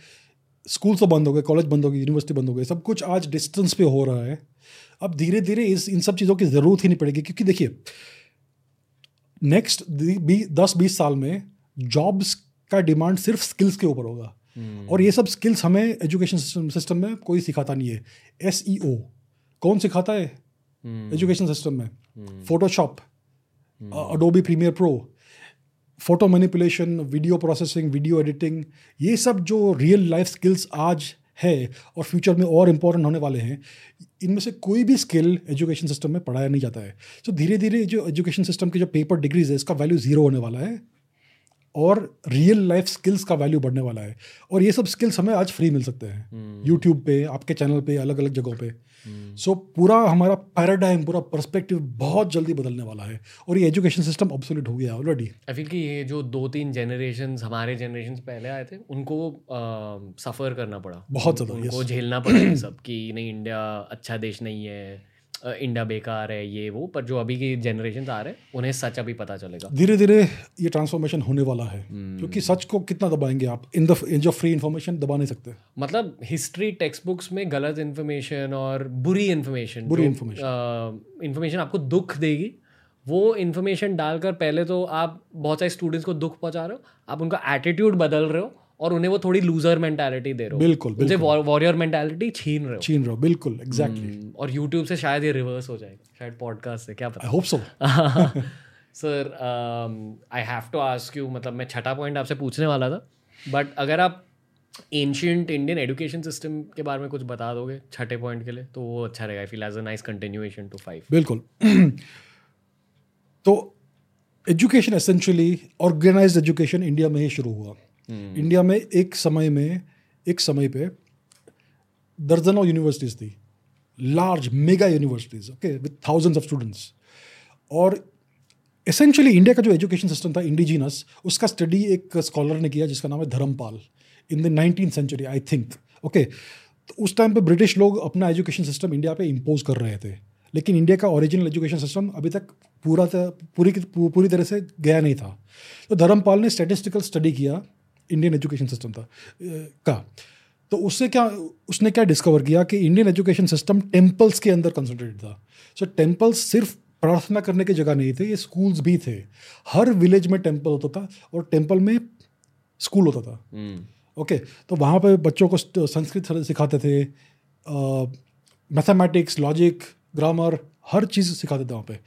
Speaker 2: स्कूल तो बंद हो गए कॉलेज बंद हो गए यूनिवर्सिटी बंद हो गए सब कुछ आज डिस्टेंस पे हो रहा है। अब धीरे धीरे इस इन सब चीज़ों की ज़रूरत ही नहीं पड़ेगी क्योंकि देखिए नेक्स्ट दस बीस साल में जॉब्स का डिमांड सिर्फ़ स्किल्स के ऊपर होगा। Hmm. और ये सब स्किल्स हमें एजुकेशन सिस्टम सिस्टम में कोई सिखाता नहीं है। एस ई ओ कौन सिखाता है? Education hmm. सिस्टम में Photoshop Adobe Premiere Pro photo manipulation video processing video editing ये सब जो रियल लाइफ स्किल्स आज है और फ्यूचर में और इम्पोर्टेंट होने वाले हैं इनमें से कोई भी स्किल एजुकेशन सिस्टम में पढ़ाया नहीं जाता है। तो धीरे धीरे जो एजुकेशन सिस्टम के जो पेपर डिग्रीज है इसका वैल्यू ज़ीरो होने वाला है और रियल लाइफ स्किल्स का वैल्यू बढ़ने वाला है। और ये सब स्किल्स हमें आज फ्री मिल सकते हैं। YouTube hmm. पे आपके चैनल पे अलग अलग जगहों पे। सो so, पूरा हमारा पैराडाइम पूरा पर्सपेक्टिव बहुत जल्दी बदलने वाला है। और ये एजुकेशन सिस्टम ऑब्सोल्यूट हो गया है ऑलरेडी
Speaker 1: आई फील कि ये जो दो तीन जनरेशन हमारे जनरेशन पहले आए थे उनको सफ़र करना पड़ा।
Speaker 2: बहुत ज़्यादा
Speaker 1: उनको झेलना पड़ा सब कि नहीं इंडिया अच्छा देश नहीं है। इंडिया बेकार है ये वो पर जो अभी की जनरेशन आ रहे हैं उन्हें सच अभी पता चलेगा।
Speaker 2: धीरे धीरे ये ट्रांसफॉर्मेशन होने वाला है hmm. क्योंकि सच को कितना दबाएँगे आप? In the in of free information दबा नहीं सकते।
Speaker 1: मतलब हिस्ट्री टेक्स्ट बुक्स में गलत इन्फॉर्मेशन और बुरी इन्फॉर्मेशन
Speaker 2: बुरी इन्फॉर्मेशन
Speaker 1: इन्फॉर्मेशन आपको दुख देगी वो इन्फॉर्मेशन डालकर पहले तो आप बहुत सारे स्टूडेंट्स को दुख पहुँचा रहे हो आप उनका एटीट्यूड बदल रहे हो और उन्हें वो थोड़ी लूजर मेंटालिटी दे रहे हो।
Speaker 2: बिल्कुल
Speaker 1: उनसे वॉरियर मेंटालिटी छीन रहे हो।
Speaker 2: छीन रहे हो बिल्कुल एग्जैक्टली
Speaker 1: hmm, और यूट्यूब से शायद ये रिवर्स हो जाएगा शायद पॉडकास्ट से क्या पता।
Speaker 2: I hope so
Speaker 1: sir I have to ask you मतलब मैं छठा पॉइंट आपसे पूछने वाला था बट अगर आप एंशियंट इंडियन एजुकेशन सिस्टम के बारे में कुछ बता दोगे छठे पॉइंट के लिए तो वो अच्छा रहेगा। Feel as a nice continuation to five
Speaker 2: बिल्कुल। *clears throat* तो education essentially organise education India में ही शुरू हुआ। इंडिया में एक समय में, एक समय पे दर्जनों यूनिवर्सिटीज़ थी. Large mega universities okay with thousands of students और एसेंशियली इंडिया का जो एजुकेशन सिस्टम था इंडिजिनस उसका स्टडी एक स्कॉलर ने किया जिसका नाम है Dharampal in the nineteen century I think okay तो उस टाइम पे ब्रिटिश लोग अपना एजुकेशन सिस्टम इंडिया पे इम्पोज कर रहे थे. लेकिन इंडिया का ओरिजिनल एजुकेशन सिस्टम अभी तक पूरा पूरी पूरी तरह से गया नहीं था. तो धर्मपाल ने स्टेटिस्टिकल स्टडी किया इंडियन एजुकेशन सिस्टम था। का। तो उससे क्या उसने क्या डिस्कवर किया कि इंडियन एजुकेशन सिस्टम टेम्पल्स के अंदर कंसंट्रेटेड था। सो so, टेम्पल्स सिर्फ़ प्रार्थना करने की जगह नहीं थे ये स्कूल्स भी थे। हर विलेज में टेंपल होता था और टेंपल में स्कूल होता था। Okay hmm. okay, तो वहाँ पे बच्चों को संस्कृत सिखाते थे। मैथमेटिक्स लॉजिक ग्रामर हर चीज़ सिखाते थे वहाँ पे।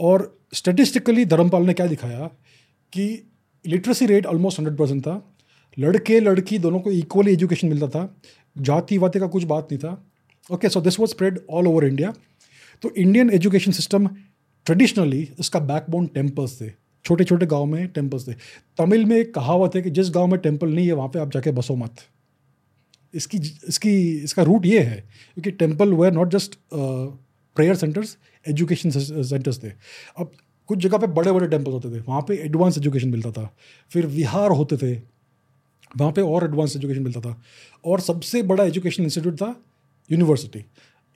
Speaker 2: और स्टेटिस्टिकली धर्मपाल ने क्या दिखाया कि literacy rate almost hundred percent था। लड़के लड़की दोनों को इक्वली एजुकेशन मिलता था। जाति वाति का कुछ बात नहीं था। Okay so this was spread all over India तो इंडियन एजुकेशन सिस्टम ट्रेडिशनली इसका बैकबोन टेम्पल्स थे। छोटे छोटे गाँव में टेम्पल्स थे। तमिल में एक कहावत है कि जिस गाँव में टेंपल नहीं है, वहाँ पे आप जाके बसो मत। इसकी इसकी, इसका रूट ये है क्योंकि temple were not just prayer centres education centres थे। अब कुछ जगह पे बड़े बड़े टेम्पल्स होते थे। वहाँ पे एडवांस एजुकेशन मिलता था। फिर विहार होते थे। वहाँ पे और एडवांस एजुकेशन मिलता था। और सबसे बड़ा एजुकेशन इंस्टीट्यूट था यूनिवर्सिटी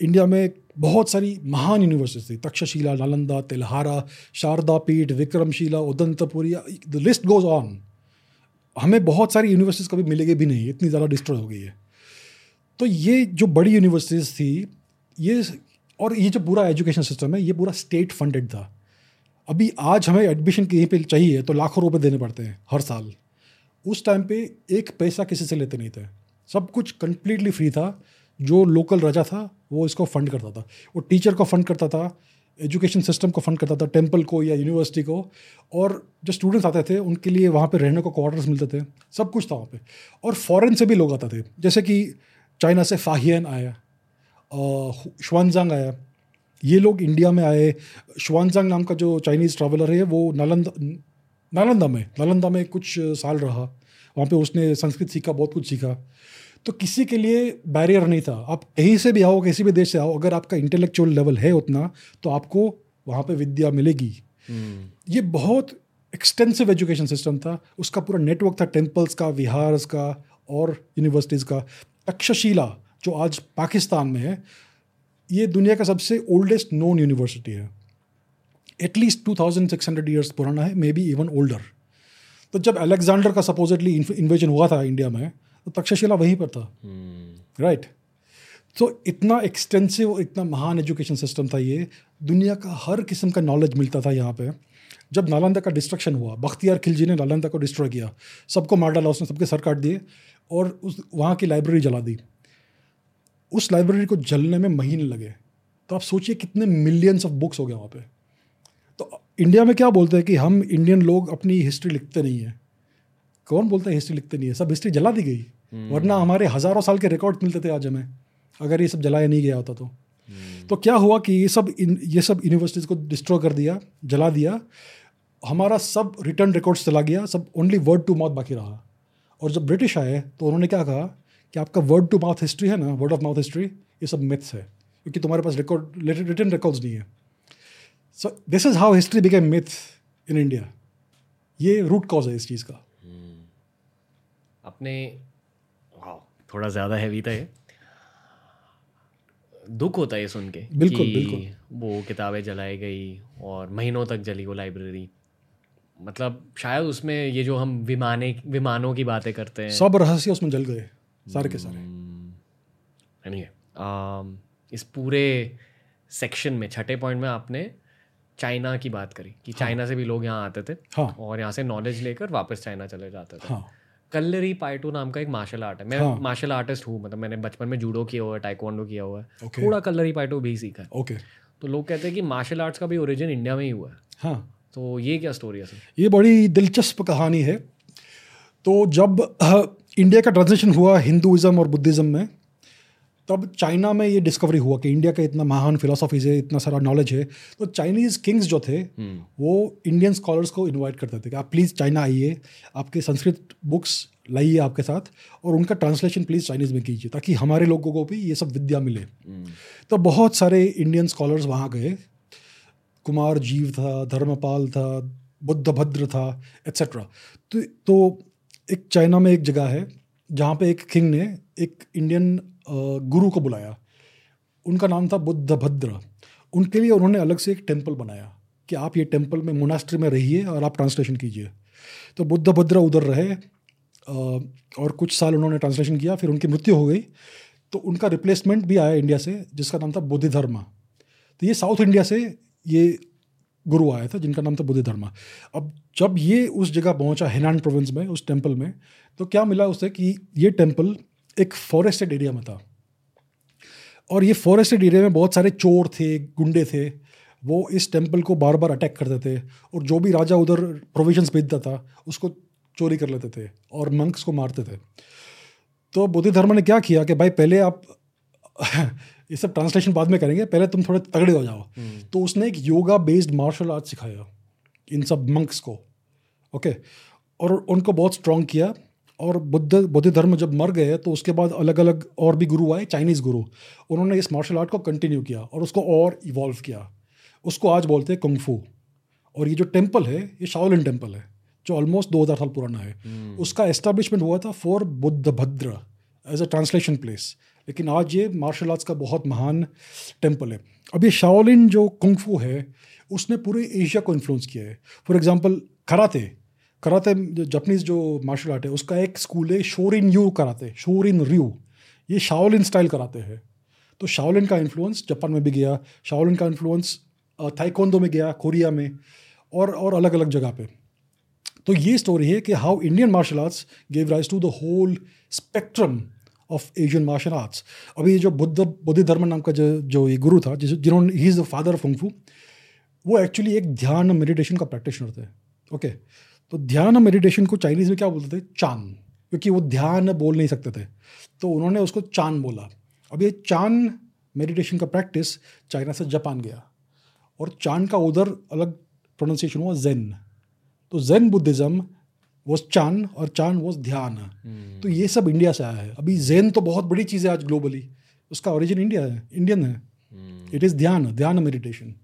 Speaker 2: इंडिया में बहुत सारी महान यूनिवर्सिटी थी। Takshashila, Nalanda, Tilhara, Sharada Peeth, Vikramshila, Odantapuri the list goes on हमें बहुत सारी यूनिवर्सिटीज़ कभी मिलेगी भी नहीं, इतनी ज़्यादा डिस्ट्रॉय हो गई है। तो ये जो बड़ी यूनिवर्सिटीज़ थी, ये और ये जो पूरा एजुकेशन सिस्टम है, ये पूरा स्टेट फंडेड था। अभी आज हमें एडमिशन कहीं पे चाहिए तो लाखों रुपए देने पड़ते हैं हर साल। उस टाइम पे एक पैसा किसी से लेते नहीं थे। सब कुछ कंप्लीटली फ्री था। जो लोकल राजा था, वो इसको फंड करता था। वो टीचर को फंड करता था एजुकेशन सिस्टम को फंड करता था टेंपल को या यूनिवर्सिटी को। और जो स्टूडेंट्स आते थे, उनके लिए वहाँ पे रहने को क्वार्टर्स मिलते थे। सब कुछ था वहाँ पे। और फॉरेन से भी लोग आते थे। जैसे कि चाइना से फाहियन आया श्वानजांग आया। ये लोग इंडिया में आए। श्वानजांग नाम का जो चाइनीज़ ट्रैवलर है, वो नालंदा नालंदा में नालंदा में कुछ साल रहा। वहाँ पे उसने संस्कृत सीखा बहुत कुछ सीखा। तो किसी के लिए बैरियर नहीं था। आप कहीं से भी आओ किसी भी देश से आओ अगर आपका इंटेलेक्चुअल लेवल है उतना तो आपको वहाँ पे विद्या मिलेगी। hmm. ये बहुत एक्सटेंसिव एजुकेशन सिस्टम था। उसका पूरा नेटवर्क था टेम्पल्स का विहार्स का और यूनिवर्सिटीज़ का। तक्षशिला जो आज पाकिस्तान में है ये दुनिया का सबसे ओल्डेस्ट नोन यूनिवर्सिटी है। At least two thousand six hundred years पुराना है मे बी इवन ओल्डर तो जब अलेक्जेंडर का सपोजिटली इन्वेजन हुआ था इंडिया में तो तक्षशिला वहीं पर था। Right hmm. तो इतना एक्सटेंसिव और इतना महान एजुकेशन सिस्टम था ये दुनिया का हर किस्म का नॉलेज मिलता था यहाँ पे। जब नालंदा का डिस्ट्रक्शन हुआ बख्तियार खिलजी ने नालंदा को डिस्ट्रॉय किया। सबको मार डाला उसने सबके सर काट दिए और उस वहाँ की लाइब्रेरी जला दी। उस लाइब्रेरी को जलने में महीने लगे। तो आप सोचिए कितने मिलियंस ऑफ़ बुक्स हो गए वहाँ पे। इंडिया में क्या बोलते हैं कि हम इंडियन लोग अपनी हिस्ट्री लिखते नहीं हैं? कौन बोलता है हिस्ट्री लिखते नहीं है? सब हिस्ट्री जला दी गई। हम्म। वरना हमारे हज़ारों साल के रिकॉर्ड मिलते थे आज हमें। अगर ये सब जलाया नहीं गया होता तो। हम्म। तो क्या हुआ कि ये सब इन ये सब यूनिवर्सिटीज़ को डिस्ट्रॉय कर दिया जला दिया। हमारा सब रिटर्न रिकॉर्ड्स चला गया सब ओनली वर्ड टू माउथ बाकी रहा। और जब ब्रिटिश आए तो उन्होंने क्या कहा कि आपका वर्ड टू माउथ हिस्ट्री है ना वर्ड ऑफ़ माउथ हिस्ट्री ये सब मिथ्स है। क्योंकि तुम्हारे पास रिकॉर्ड रिटर्न रिकॉर्ड्स नहीं है। So this is how history became myth in India ये रूट कॉज है इस चीज़ का।
Speaker 1: अपने थोड़ा ज़्यादा हैवी था ये। दुख होता है सुन के
Speaker 2: बिल्कुल कि बिल्कुल।
Speaker 1: वो किताबें जलाई गई और महीनों तक जली वो लाइब्रेरी मतलब शायद उसमें ये जो हम विमाने विमानों की बातें करते हैं।
Speaker 2: सब रहस्य उसमें जल गए सारे के सारे।
Speaker 1: Anyway hmm. इस पूरे सेक्शन में छठे पॉइंट में आपने चाइना की बात करी कि हाँ. चाइना से भी लोग यहाँ आते थे
Speaker 2: हाँ.
Speaker 1: और यहाँ से नॉलेज लेकर वापस चाइना चले जाते थे
Speaker 2: हाँ.
Speaker 1: कल्लरी पाइटो नाम का एक मार्शल आर्ट है मैं हाँ. मार्शल आर्टिस्ट हूँ मतलब मैंने बचपन में जूडो किया हुआ है टाइकोंडो किया हुआ है okay. थोड़ा कल्लरी पाइटो भी सीखा है
Speaker 2: okay.
Speaker 1: तो लोग कहते हैं कि मार्शल आर्ट्स का भी ओरिजिन इंडिया में ही हुआ है
Speaker 2: हाँ.
Speaker 1: तो ये क्या स्टोरी है सर
Speaker 2: ये बड़ी दिलचस्प कहानी है तो जब इंडिया का ट्रांजेक्शन हुआ हिंदुज़म और बुद्धिज़्म में तब चाइना में ये डिस्कवरी हुआ कि इंडिया का इतना महान फिलोसॉफीज है इतना सारा नॉलेज है तो चाइनीज़ किंग्स जो थे
Speaker 1: हम्म।
Speaker 2: वो इंडियन स्कॉलर्स को इनवाइट करते थे कि आप प्लीज़ चाइना आइए आपके संस्कृत बुक्स लाइए आपके साथ और उनका ट्रांसलेशन प्लीज़ चाइनीज़ में कीजिए ताकि हमारे लोगों को भी ये सब विद्या मिले
Speaker 1: हम्म।
Speaker 2: तो बहुत सारे इंडियन स्कॉलर्स वहाँ गए कुमार जीव था धर्मपाल था बुद्धभद्र था एट्सेट्रा तो तो एक चाइना में एक जगह है जहाँ पे एक किंग ने एक इंडियन गुरु को बुलाया। उनका नाम था बुद्ध भद्र। उनके लिए उन्होंने अलग से एक टेंपल बनाया कि आप ये टेंपल में मोनास्ट्री में रहिए और आप ट्रांसलेशन कीजिए। तो बुद्ध भद्र उधर रहे और कुछ साल उन्होंने ट्रांसलेशन किया, फिर उनकी मृत्यु हो गई। तो उनका रिप्लेसमेंट भी आया इंडिया से, जिसका नाम था बुद्धि धर्मा तो ये साउथ इंडिया से ये गुरु आया था, जिनका नाम था बुद्धि धर्मा अब जब ये उस जगह पहुँचा हेनान प्रोविंस में, उस टेंपल में तो क्या मिला उसे कि ये टेंपल एक फॉरेस्टेड एरिया में था। और ये फॉरेस्टेड एरिया में बहुत सारे चोर थे गुंडे थे। वो इस टेंपल को बार बार अटैक करते थे और जो भी राजा उधर प्रोविजंस भेजता था उसको चोरी कर लेते थे और मंक्स को मारते थे। तो बुद्धि धर्म ने क्या किया कि भाई पहले आप *laughs* ये सब ट्रांसलेशन बाद में करेंगे पहले तुम थोड़े तगड़े हो जाओ।
Speaker 1: हम्म।
Speaker 2: तो उसने एक योगा बेस्ड मार्शल आर्ट सिखाया इन सब मंक्स को ओके और उनको बहुत स्ट्रॉन्ग किया। और बुद्ध बुद्ध धर्म जब मर गए तो उसके बाद अलग अलग और भी गुरु आए चाइनीज़ गुरु। उन्होंने इस मार्शल आर्ट को कंटिन्यू किया और उसको और इवॉल्व किया। उसको आज बोलते हैं कुंगफू और ये जो टेंपल है ये शाओलिन टेंपल है जो ऑलमोस्ट दो हज़ार साल पुराना है।
Speaker 1: हम्म।
Speaker 2: उसका एस्टेब्लिशमेंट हुआ था फॉर बुद्ध भद्र एज अ ट्रांसलेशन प्लेस लेकिन आज ये मार्शल आर्ट्स का बहुत महान टेंपल है। अब ये शाओलिन जो कुंगफू है उसने पूरे एशिया को इन्फ्लुएंस किया है। फॉर एग्ज़ाम्पल कराते कराते जापानीज जो मार्शल आर्ट है, उसका एक स्कूल है शोरिन यू कराते शोरिन रियू ये शाओलिन स्टाइल कराते हैं। तो शाओलिन का इन्फ्लुएंस जापान में भी गया शाओलिन का इन्फ्लुएंस थाईकोंदो में गया कोरिया में, और और अलग अलग जगह पे। तो ये स्टोरी है कि how Indian martial arts gave rise to the whole spectrum of Asian martial arts अभी ये जो बुद्ध बुद्ध धर्म नाम का जो जो ये गुरु था जिन्होंने he is the father of kung fu वो एक्चुअली एक ध्यान मेडिटेशन का प्रैक्टिशनर थे। ओके तो ध्यान मेडिटेशन को चाइनीज़ में क्या बोलते थे? चाँद क्योंकि वो ध्यान बोल नहीं सकते थे। तो उन्होंने उसको चाँद बोला। अब ये चाँद मेडिटेशन का प्रैक्टिस चाइना से जापान गया। और चाँद का उधर अलग प्रोनाउंसिएशन हुआ जेन तो जेन बुद्धिज़्म वो चाँद और चाँद वॉज़ ध्यान।
Speaker 1: हम्म।
Speaker 2: तो ये सब इंडिया से आया है। अभी जैन तो बहुत बड़ी चीज़ है आज ग्लोबली उसका ओरिजिन इंडिया है। इंडियन है। It is dhyan dhyan meditation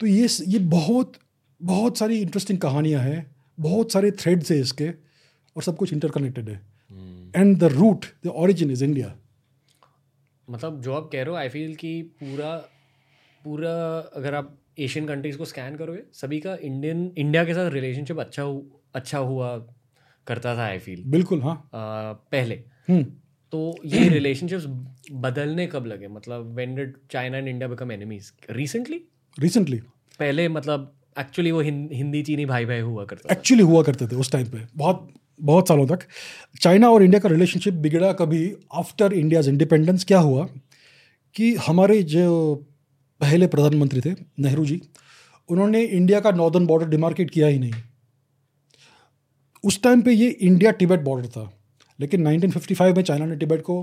Speaker 2: तो ये ये बहुत बहुत सारी इंटरेस्टिंग कहानियाँ हैं। बहुत सारे थ्रेड्स है इसके और सब कुछ इंटरकनेक्टेड है। And the root the origin is India
Speaker 1: मतलब जो आप कह रहे हो आई फील कि पूरा पूरा अगर आप एशियन कंट्रीज़ को स्कैन करोगे सभी का इंडियन इंडिया के साथ रिलेशनशिप अच्छा हु, अच्छा हुआ करता था आई फील
Speaker 2: बिल्कुल हाँ।
Speaker 1: आ, पहले।
Speaker 2: हम्म।
Speaker 1: तो ये रिलेशनशिप्स बदलने कब लगे? मतलब when did China and India become enemies recently
Speaker 2: recently
Speaker 1: पहले मतलब एक्चुअली वो हिंदी चीनी भाई भाई हुआ करते
Speaker 2: एक्चुअली हुआ करते थे उस टाइम पे। बहुत बहुत सालों तक। चाइना और इंडिया का रिलेशनशिप बिगड़ा कभी आफ्टर इंडियाज इंडिपेंडेंस क्या हुआ कि हमारे जो पहले प्रधानमंत्री थे, नेहरू जी, उन्होंने इंडिया का नॉर्दर्न बॉर्डर डिमार्केट किया ही नहीं। उस टाइम पे ये इंडिया टिबेट बॉर्डर था। लेकिन 1955 में चाइना ने टिबेट को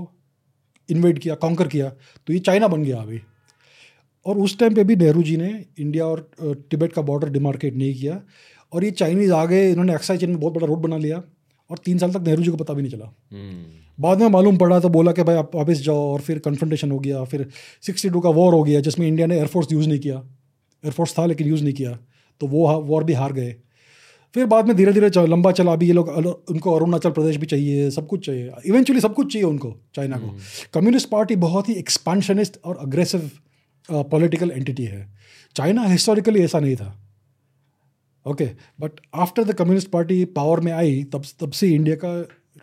Speaker 2: इन्वेट किया कॉन्कर किया तो ये चाइना बन गया अभी। और उस टाइम पे भी नेहरू जी ने इंडिया और टिबेट का बॉर्डर डिमार्केट नहीं किया और ये चाइनीज़ आ गए इन्होंने एक्साइज चेन में बहुत बड़ा रोड बना लिया और तीन साल तक नेहरू जी को पता भी नहीं चला।
Speaker 1: हम्म,
Speaker 2: बाद में मालूम पड़ा तो बोला कि भाई आप वापस जाओ और फिर कन्फ्रंटेशन हो गया फिर सिक्सटी टू का वॉर हो गया जिसमें इंडिया ने एयरफोर्स यूज़ नहीं किया। एयरफोर्स था लेकिन यूज़ नहीं किया तो वो वॉर भी हार गए। फिर बाद में धीरे धीरे लंबा चला अभी ये लोग उनको अरुणाचल प्रदेश भी चाहिए सब कुछ चाहिए। इवेंचुअली सब कुछ चाहिए उनको चाइना को। कम्युनिस्ट पार्टी बहुत ही एक्सपांशनिस्ट और अग्रेसिव पॉलिटिकल एंटिटी है। चाइना हिस्टोरिकली ऐसा नहीं था। Okay but after the communist party power में आई तब तब से इंडिया का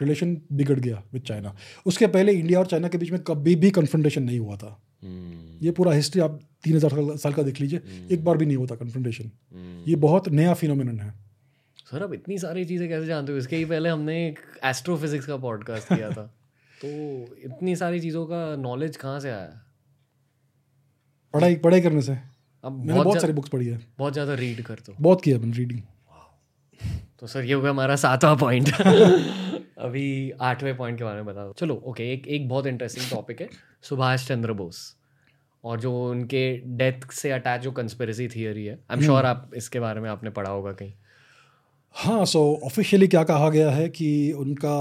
Speaker 2: रिलेशन बिगड़ गया विद चाइना उसके पहले इंडिया और चाइना के बीच में कभी भी कन्फ्रंटेशन नहीं हुआ था।
Speaker 1: हम्म,
Speaker 2: ये पूरा हिस्ट्री आप तीन हज़ार साल का देख लीजिए। एक बार भी नहीं होता कन्फ्रंटेशन
Speaker 1: हम्म।
Speaker 2: ये बहुत नया फिनोमिन है।
Speaker 1: सर अब इतनी सारी चीज़ें कैसे जानते हो? इसके ही पहले हमने एक एस्ट्रोफिजिक्स का पॉडकास्ट किया था। *laughs* तो इतनी सारी चीज़ों का नॉलेज कहाँ से आया?
Speaker 2: पढ़ाई पढ़ाई करने से।
Speaker 1: अब
Speaker 2: मैंने
Speaker 1: बहुत
Speaker 2: बहुत सारी बुक्स पढ़ी है।
Speaker 1: बहुत ज़्यादा रीड करते हो
Speaker 2: बहुत किया मैंने रीडिंग
Speaker 1: तो सर ये हो गया हमारा सातवां पॉइंट *laughs* अभी आठवें पॉइंट के बारे में बता दो। चलो ओके एक एक बहुत इंटरेस्टिंग टॉपिक है सुभाष चंद्र बोस। और जो उनके डेथ से अटैच जो कंस्पिरेसी थियरी है आई एम श्योर आप इसके बारे में आपने पढ़ा होगा कहीं।
Speaker 2: हाँ सो ऑफिशियली क्या कहा गया है कि उनका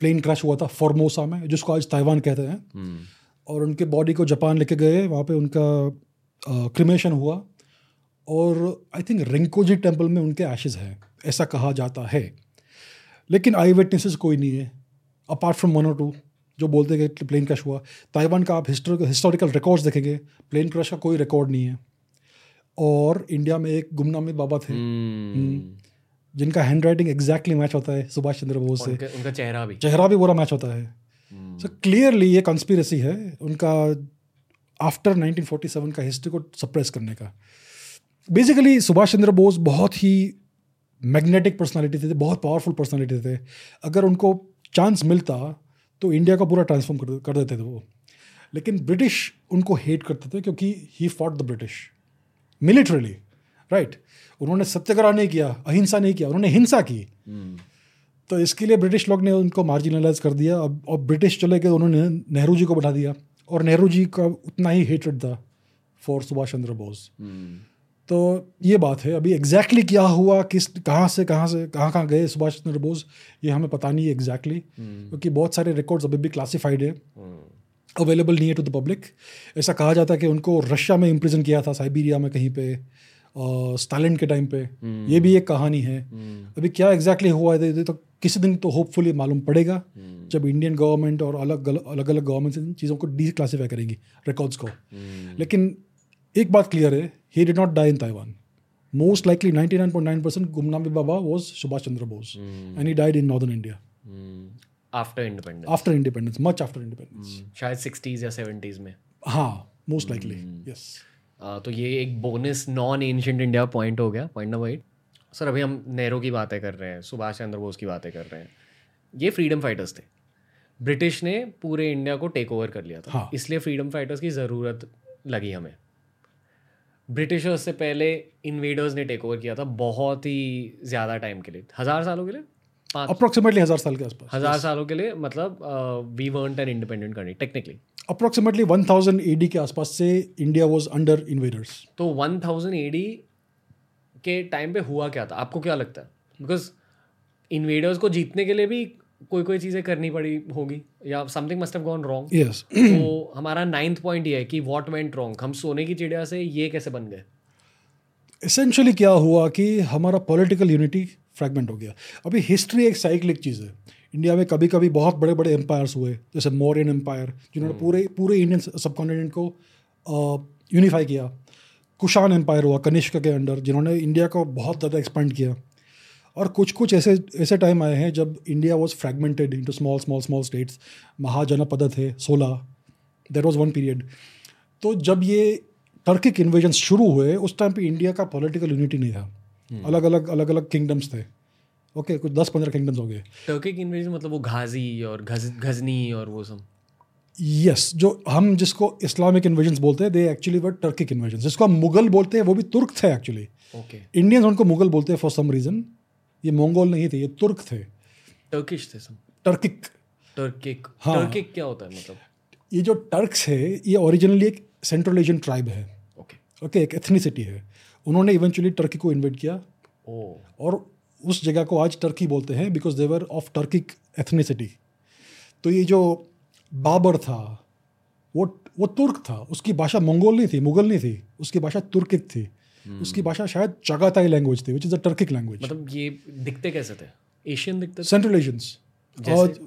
Speaker 2: प्लेन क्रैश हुआ था फॉर्मोसा में जिसको आज ताइवान कहते हैं। और उनके बॉडी को जापान लेके गए वहाँ पे उनका क्रिमेशन हुआ। और आई थिंक रिंकोजी टेंपल में उनके एशेज हैं ऐसा कहा जाता है। लेकिन आई विटनेसेस कोई नहीं है अपार्ट फ्रॉम वन और टू जो बोलते हैं कि प्लेन क्रैश हुआ। ताइवान का आप हिस्टोरिकल रिकॉर्ड्स देखेंगे प्लेन क्रश का कोई रिकॉर्ड नहीं है। और इंडिया में एक गुमनामी बाबा थे।
Speaker 1: हम्म,
Speaker 2: जिनका हैंड राइटिंग एग्जैक्टली मैच होता है सुभाष चंद्र बोस से।
Speaker 1: उनका चेहरा भी।
Speaker 2: चेहरा भी पूरा मैच होता है। सो क्लियरली ये कॉन्स्पिरसी है उनका आफ्टर 1947 का हिस्ट्री को सप्रेस करने का। बेसिकली सुभाष चंद्र बोस बहुत ही मैग्नेटिक पर्सनालिटी थे बहुत पावरफुल पर्सनालिटी थे। अगर उनको चांस मिलता तो इंडिया को पूरा ट्रांसफॉर्म कर कर देते थे वो। लेकिन ब्रिटिश उनको हेट करते थे क्योंकि he fought the British militarily right उन्होंने सत्याग्रह नहीं किया अहिंसा नहीं किया उन्होंने हिंसा की।
Speaker 1: हम्म,
Speaker 2: तो इसके लिए ब्रिटिश लोग ने उनको मार्जिनलाइज कर दिया। अब और ब्रिटिश चले गए उन्होंने नेहरू जी को बैठा दिया। और नेहरू जी का उतना ही हेटेड था फॉर सुभाष चंद्र बोस।
Speaker 1: हम्म,
Speaker 2: तो ये बात है। अभी एग्जैक्टली exactly क्या हुआ किस कहाँ से कहाँ से कहाँ कहाँ गए सुभाष चंद्र बोस ये हमें पता नहीं है एग्जैक्टली
Speaker 1: हम्म,
Speaker 2: क्योंकि बहुत सारे रिकॉर्ड्स अभी भी क्लासिफाइड है। अवेलेबल नहीं है टू द पब्लिक ऐसा कहा जाता है कि उनको रशिया में इम्प्रिजन किया था साइबीरिया में कहीं पे। स्टालिन के टाइम पे।
Speaker 1: हम्म,
Speaker 2: ये भी एक कहानी है।
Speaker 1: हम्म,
Speaker 2: अभी क्या एग्जैक्टली हुआ है तो किसी दिन तो होपफुली मालूम पड़ेगा।
Speaker 1: हम्म,
Speaker 2: जब इंडियन गवर्नमेंट और अलग अलग अलग गवर्नमेंट इन चीज़ों को डी क्लासीफाई करेंगी रिकॉर्ड्स को। लेकिन एक बात क्लियर है he did not die in Taiwan most likely 99.9 percent Gumnami Baba was Subhas Chandra Bose and he died in northern India
Speaker 1: after independence
Speaker 2: after independence much after independence
Speaker 1: शायद sixties या seventies में।
Speaker 2: हाँ most likely yes
Speaker 1: तो ये एक bonus non ancient India point हो गया point number eight sir अभी हम नेहरू की बातें कर रहे हैं सुभाष चंद्र बोस की बातें कर रहे हैं। ये फ्रीडम फाइटर्स थे। ब्रिटिश ने पूरे इंडिया को टेक ओवर कर लिया था।
Speaker 2: हाँ।
Speaker 1: इसलिए फ्रीडम फाइटर्स की ज़रूरत लगी हमें। ब्रिटिशर्स से पहले इन्वेडर्स ने टेक ओवर किया था बहुत ही ज़्यादा टाइम के लिए। हज़ार सालों के लिए?
Speaker 2: अप्रोक्सीमेटली हज़ार साल के आसपास।
Speaker 1: हज़ार सालों के लिए मतलब we weren't an independent country technically
Speaker 2: approximately 1000 AD के आसपास से इंडिया वाज अंडर इन्वेडर्स
Speaker 1: तो वन थाउज़ेंड एडी के टाइम पे हुआ क्या था? आपको क्या लगता है? बिकॉज़ इन्वेडर्स को जीतने के लिए भी कोई कोई चीज़ें करनी पड़ी होगी या something must have gone wrong
Speaker 2: yes
Speaker 1: तो हमारा नाइन्थ पॉइंट ये है कि वॉट वेंट रॉन्ग हम सोने की चिड़िया से ये कैसे बन गए?
Speaker 2: एसेंशियली क्या हुआ कि हमारा पॉलिटिकल यूनिटी फ्रैगमेंट हो गया। अभी हिस्ट्री एक साइक्लिक चीज़ है। इंडिया में कभी कभी बहुत बड़े बड़े एम्पायर्स हुए जैसे मौर्यन एम्पायर जिन्होंने पूरे पूरे इंडियन सबको यूनिफाई किया। कुशान एम्पायर हुआ कनिष्क के अंडर जिन्होंने इंडिया को बहुत ज़्यादा एक्सपेंड किया। और कुछ कुछ ऐसे ऐसे टाइम आए हैं जब India was fragmented into small small small states mahajanapada थे सोलह देर वॉज़ वन पीरियड तो जब ये टर्किक इन्वेजन शुरू हुए उस टाइम पे इंडिया का पॉलिटिकल यूनिटी नहीं था। अलग अलग अलग अलग किंगडम्स थे। ओके कुछ दस पंद्रह किंगडम्स हो गए।
Speaker 1: टर्किक इन्वेजन मतलब वो घाजी और गज गजनी और वो सब।
Speaker 2: यस yes, जो हम जिसको इस्लामिक इन्वेजन बोलते हैं they actually were Turkic invasion जिसको हम मुगल बोलते हैं वो भी तुर्क थे एक्चुअली
Speaker 1: ओके
Speaker 2: इंडियंस उनको मुगल बोलते हैं फॉर सम रीजन ये मंगोल नहीं थे ये तुर्क थे।
Speaker 1: टर्किश थे सब।
Speaker 2: टर्किक
Speaker 1: टर्किक
Speaker 2: हाँ।
Speaker 1: टर्किक क्या होता है मतलब?
Speaker 2: ये जो टर्क्स है ये ओरिजिनली एक सेंट्रल एशियन ट्राइब है।
Speaker 1: Okay okay.
Speaker 2: ओके okay, एक एथनिसिटी है। उन्होंने इवेंचुअली टर्की को इन्वेट किया।
Speaker 1: ओ
Speaker 2: और उस जगह को आज टर्की बोलते हैं because they're of Turkic ethnicity तो ये जो बाबर था वो वो तुर्क था उसकी भाषा मंगोल नहीं थी मुगल नहीं थी उसकी भाषा तुर्किक थी। hmm. उसकी भाषा शायद चगाताई लैंग्वेज थी which is a Turkic language
Speaker 1: मतलब ये दिखते कैसे थे? एशियन दिखते
Speaker 2: सेंट्रल एशियंस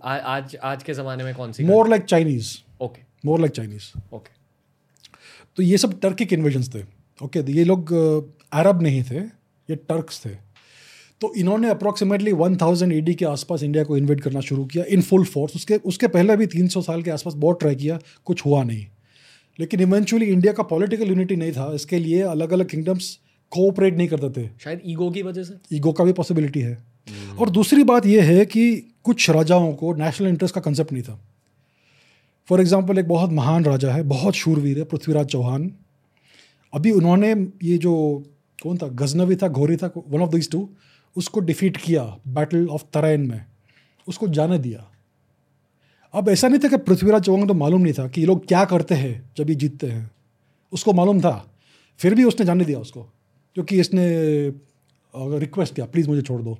Speaker 1: आ, आज आज के ज़माने में कौन सी
Speaker 2: more like Chinese
Speaker 1: okay
Speaker 2: more like Chinese
Speaker 1: okay
Speaker 2: तो ये सब टर्किक इन्वेजन्स थे। ओके okay, ये लोग अरब नहीं थे ये टर्क्स थे। तो इन्होंने अप्रॉक्सीमेटली वन थाउज़ेंड के आसपास इंडिया को इन्वेट करना शुरू किया इन फुल फोर्स उसके उसके पहले भी 300 साल के आसपास बहुत ट्राई किया कुछ हुआ नहीं। लेकिन इवेंचुअली इंडिया का पॉलिटिकल यूनिटी नहीं था। इसके लिए अलग अलग किंगडम्स कोऑपरेट नहीं करते थे।
Speaker 1: शायद ईगो की वजह से?
Speaker 2: ईगो का भी पॉसिबिलिटी है। Hmm. और दूसरी बात यह है कि कुछ राजाओं को नेशनल इंटरेस्ट का कंसेप्ट नहीं था। फॉर एग्ज़ाम्पल एक बहुत महान राजा है बहुत शूरवीर है पृथ्वीराज चौहान। अभी उन्होंने ये जो कौन था? गजनवी था घोरी था वन ऑफ़ दिस टू उसको डिफीट किया बैटल ऑफ़ तराइन में। उसको जाने दिया। अब ऐसा नहीं था कि पृथ्वीराज चौहान को तो मालूम नहीं था कि ये लोग क्या करते हैं जब ये जीतते हैं। उसको मालूम था। फिर भी उसने जाने दिया उसको। क्योंकि इसने रिक्वेस्ट किया प्लीज़ मुझे छोड़ दो।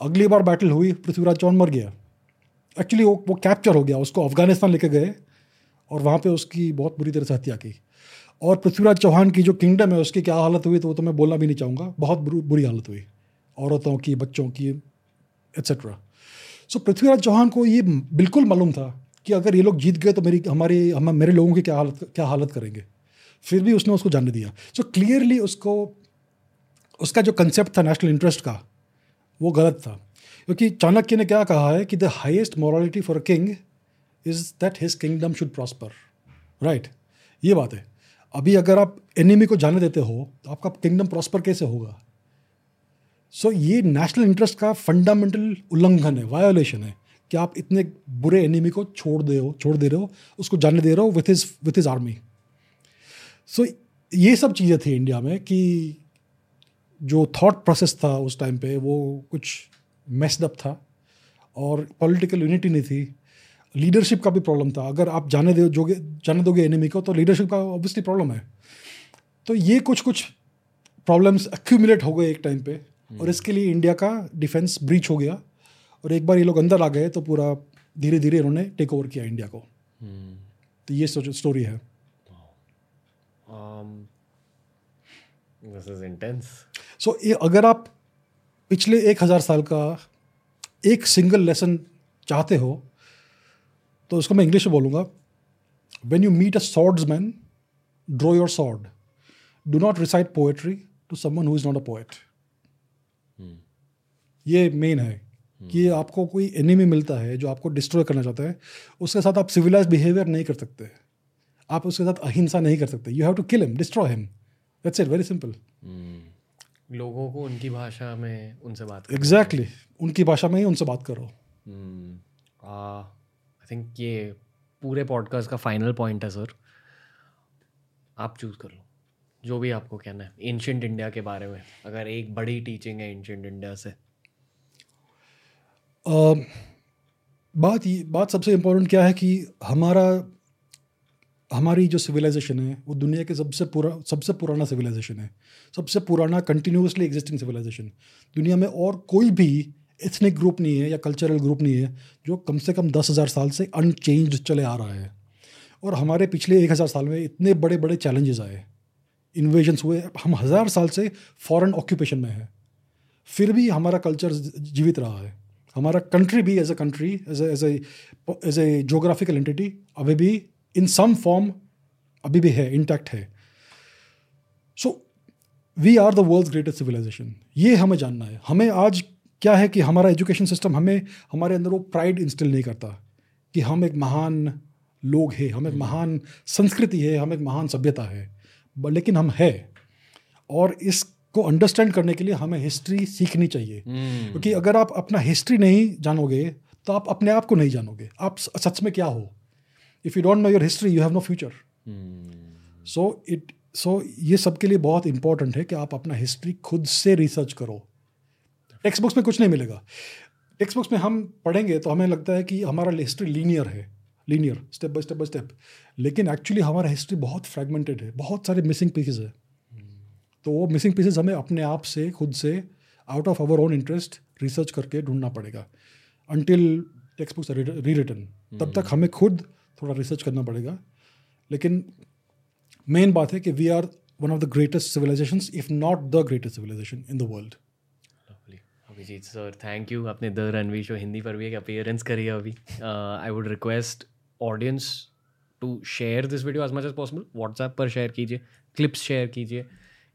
Speaker 2: अगली बार बैटल हुई, पृथ्वीराज चौहान मर गया। एक्चुअली वो वो कैप्चर हो गया। उसको अफ़गानिस्तान लेके गए और वहाँ पे उसकी बहुत बुरी तरह से हत्या की। और पृथ्वीराज चौहान की जो किंगडम है, उसकी क्या हालत हुई तो वो तो मैं बोलना भी नहीं चाहूँगा। बहुत बुरी हालत हुई। औरतों की बच्चों की एट्सेट्रा सो पृथ्वीराज चौहान को ये बिल्कुल मालूम था कि अगर ये लोग जीत गए तो मेरी हमारी हम मेरे लोगों की क्या हालत क्या हालत करेंगे। फिर भी उसने उसको जानने दिया। सो so, क्लियरली उसको उसका जो कंसेप्ट था नेशनल इंटरेस्ट का वो गलत था। क्योंकि चाणक्य ने क्या कहा है कि the highest morality for king is that his kingdom should prosper right ये बात है। अभी अगर आप एनिमी को जाने देते हो तो आपका किंगडम प्रॉस्पर कैसे होगा? सो so, ये नेशनल इंटरेस्ट का फंडामेंटल उल्लंघन है वायोलेशन है कि आप इतने बुरे एनिमी को छोड़ दे हो छोड़ दे रहे हो उसको जाने दे रहे हो with his with his army so ये सब चीज़ें थी इंडिया में कि जो थॉट प्रोसेस था उस टाइम पे वो कुछ मेस्ड अप था और पॉलिटिकल यूनिटी नहीं थी। लीडरशिप का भी प्रॉब्लम था। अगर आप जाने दो जोगे जाने दोगे एनिमी को तो लीडरशिप का ऑब्वियसली प्रॉब्लम है। तो ये कुछ कुछ प्रॉब्लम्स एक्यूमुलेट हो गए एक टाइम पे। और इसके लिए इंडिया का डिफेंस ब्रीच हो गया। और एक बार ये लोग अंदर आ गए तो पूरा धीरे धीरे इन्होंने टेक ओवर किया इंडिया को। hmm. तो ये स्टोरी है। सो um, so, अगर आप पिछले एक हज़ार साल का एक सिंगल लेसन चाहते हो तो उसको मैं इंग्लिश में बोलूँगा। When you meet a swordsman draw your sword do not recite poetry to someone who is not a poet ये मेन है कि आपको कोई एनिमी मिलता है जो आपको डिस्ट्रॉय करना चाहता है उसके साथ आप सिविलाइज बिहेवियर नहीं कर सकते। आप उसके साथ अहिंसा नहीं कर सकते। You have to kill him destroy him that's it very simple
Speaker 1: लोगों को उनकी भाषा में उनसे बात
Speaker 2: एग्जैक्टली exactly. उनकी भाषा में ही उनसे बात करो। आई
Speaker 1: hmm. थिंक ये पूरे पॉडकास्ट का फाइनल पॉइंट है सर आप चूज़ कर लो। जो भी आपको कहना है एंशंट इंडिया के बारे में। अगर एक बड़ी टीचिंग है एंशंट इंडिया से।
Speaker 2: बात ये बात सबसे इम्पोर्टेंट क्या है कि हमारा हमारी जो सिविलाइजेशन है, वो दुनिया के सबसे पूरा सबसे पुराना सिविलाइजेशन है। सबसे पुराना कंटिन्यूसली एग्जिस्टिंग सिविलाइजेशन दुनिया में और कोई भी एथनिक ग्रुप नहीं है या कल्चरल ग्रुप नहीं है, जो कम से कम दस हज़ार साल से अनचेंज चले आ रहा है। और हमारे पिछले एक हज़ार साल में इतने बड़े बड़े चैलेंजेस आए। इन्वेजन्स हुए। हम हज़ार साल से फॉरेन ऑक्यूपेशन में हैं। फिर भी हमारा कल्चर जीवित रहा है। हमारा कंट्री भी as a country as as as a geographical entity अभी भी इन सम फॉर्म अभी भी है इंटैक्ट है। So we are the world greatest civilisation ये हमें जानना है। हमें आज क्या है कि हमारा एजुकेशन सिस्टम हमें हमारे अंदर वो प्राइड इंस्टिल नहीं करता कि हम एक महान लोग हैं हम एक महान संस्कृति है हम एक महान सभ्यता है। लेकिन हम है। और इसको अंडरस्टैंड करने के लिए हमें हिस्ट्री सीखनी चाहिए। hmm. क्योंकि अगर आप अपना हिस्ट्री नहीं जानोगे तो आप अपने आप को नहीं जानोगे। आप सच में क्या हो? If you don't know your history you have no future so it so ये सबके लिए बहुत इंपॉर्टेंट है कि आप अपना हिस्ट्री खुद से रिसर्च करो। टेक्स्ट बुक्स में कुछ नहीं मिलेगा। टेक्स्ट बुक्स में हम पढ़ेंगे तो हमें लगता है कि हमारा हिस्ट्री लीनियर है। Linear step by step by step लेकिन एक्चुअली हमारा हिस्ट्री बहुत फ्रेगमेंटेड है। बहुत सारे मिसिंग पीसेज है। तो वो मिसिंग पीसेज हमें अपने आप से खुद से out of our own interest research करके ढूंढना पड़ेगा। Until text books rewritten तब तक हमें खुद थोड़ा रिसर्च करना पड़ेगा। लेकिन मेन बात है कि we are one of the greatest civilisation if not the greatest civilisation in the world
Speaker 1: Abhijit sir thank you आपने द रणवीर शो हिंदी पर भी एक अपियरेंस करी है अभी। I would request audience to share this video as much as possible WhatsApp पर share कीजिए। Clips share कीजिए।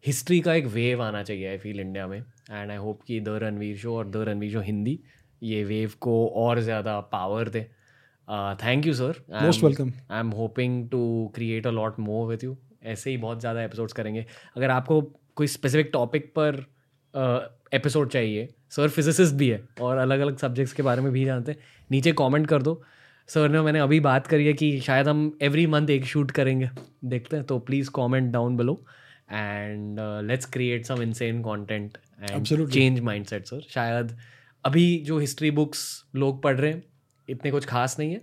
Speaker 1: हिस्ट्री का एक वेव आना चाहिए आई फील इंडिया में. एंड आई होप कि द रणवीर शो और द रणवीर शो हिंदी ये वेव को और ज़्यादा power they. Thank you sir
Speaker 2: most welcome
Speaker 1: I am hoping to create a lot more with you ऐसे ही बहुत ज़्यादा एपिसोड्स करेंगे. अगर आपको कोई स्पेसिफिक टॉपिक पर एपिसोड uh, चाहिए सर फिजिसिस्ट भी है और अलग अलग सब्जेक्ट्स के बारे में भी जानते हैं नीचे कमेंट कर दो. सर ने मैंने अभी बात करी है कि शायद हम एवरी मंथ एक शूट करेंगे. देखते हैं तो please comment down below and let's create some insane content and change mindset sir शायद अभी जो हिस्ट्री बुक्स लोग पढ़ रहे हैं इतने कुछ खास नहीं है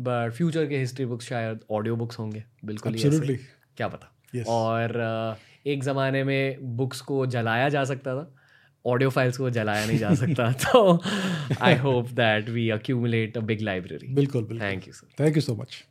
Speaker 1: बट फ्यूचर के हिस्ट्री बुक्स शायद ऑडियो बुक्स होंगे। बिल्कुल ही क्या पता? Yes. और uh, एक ज़माने में बुक्स को जलाया जा सकता था ऑडियो फाइल्स को जलाया नहीं जा सकता *laughs* तो I hope that we accumulate a big library
Speaker 2: बिल्कुल
Speaker 1: thank you sir
Speaker 2: thank you so much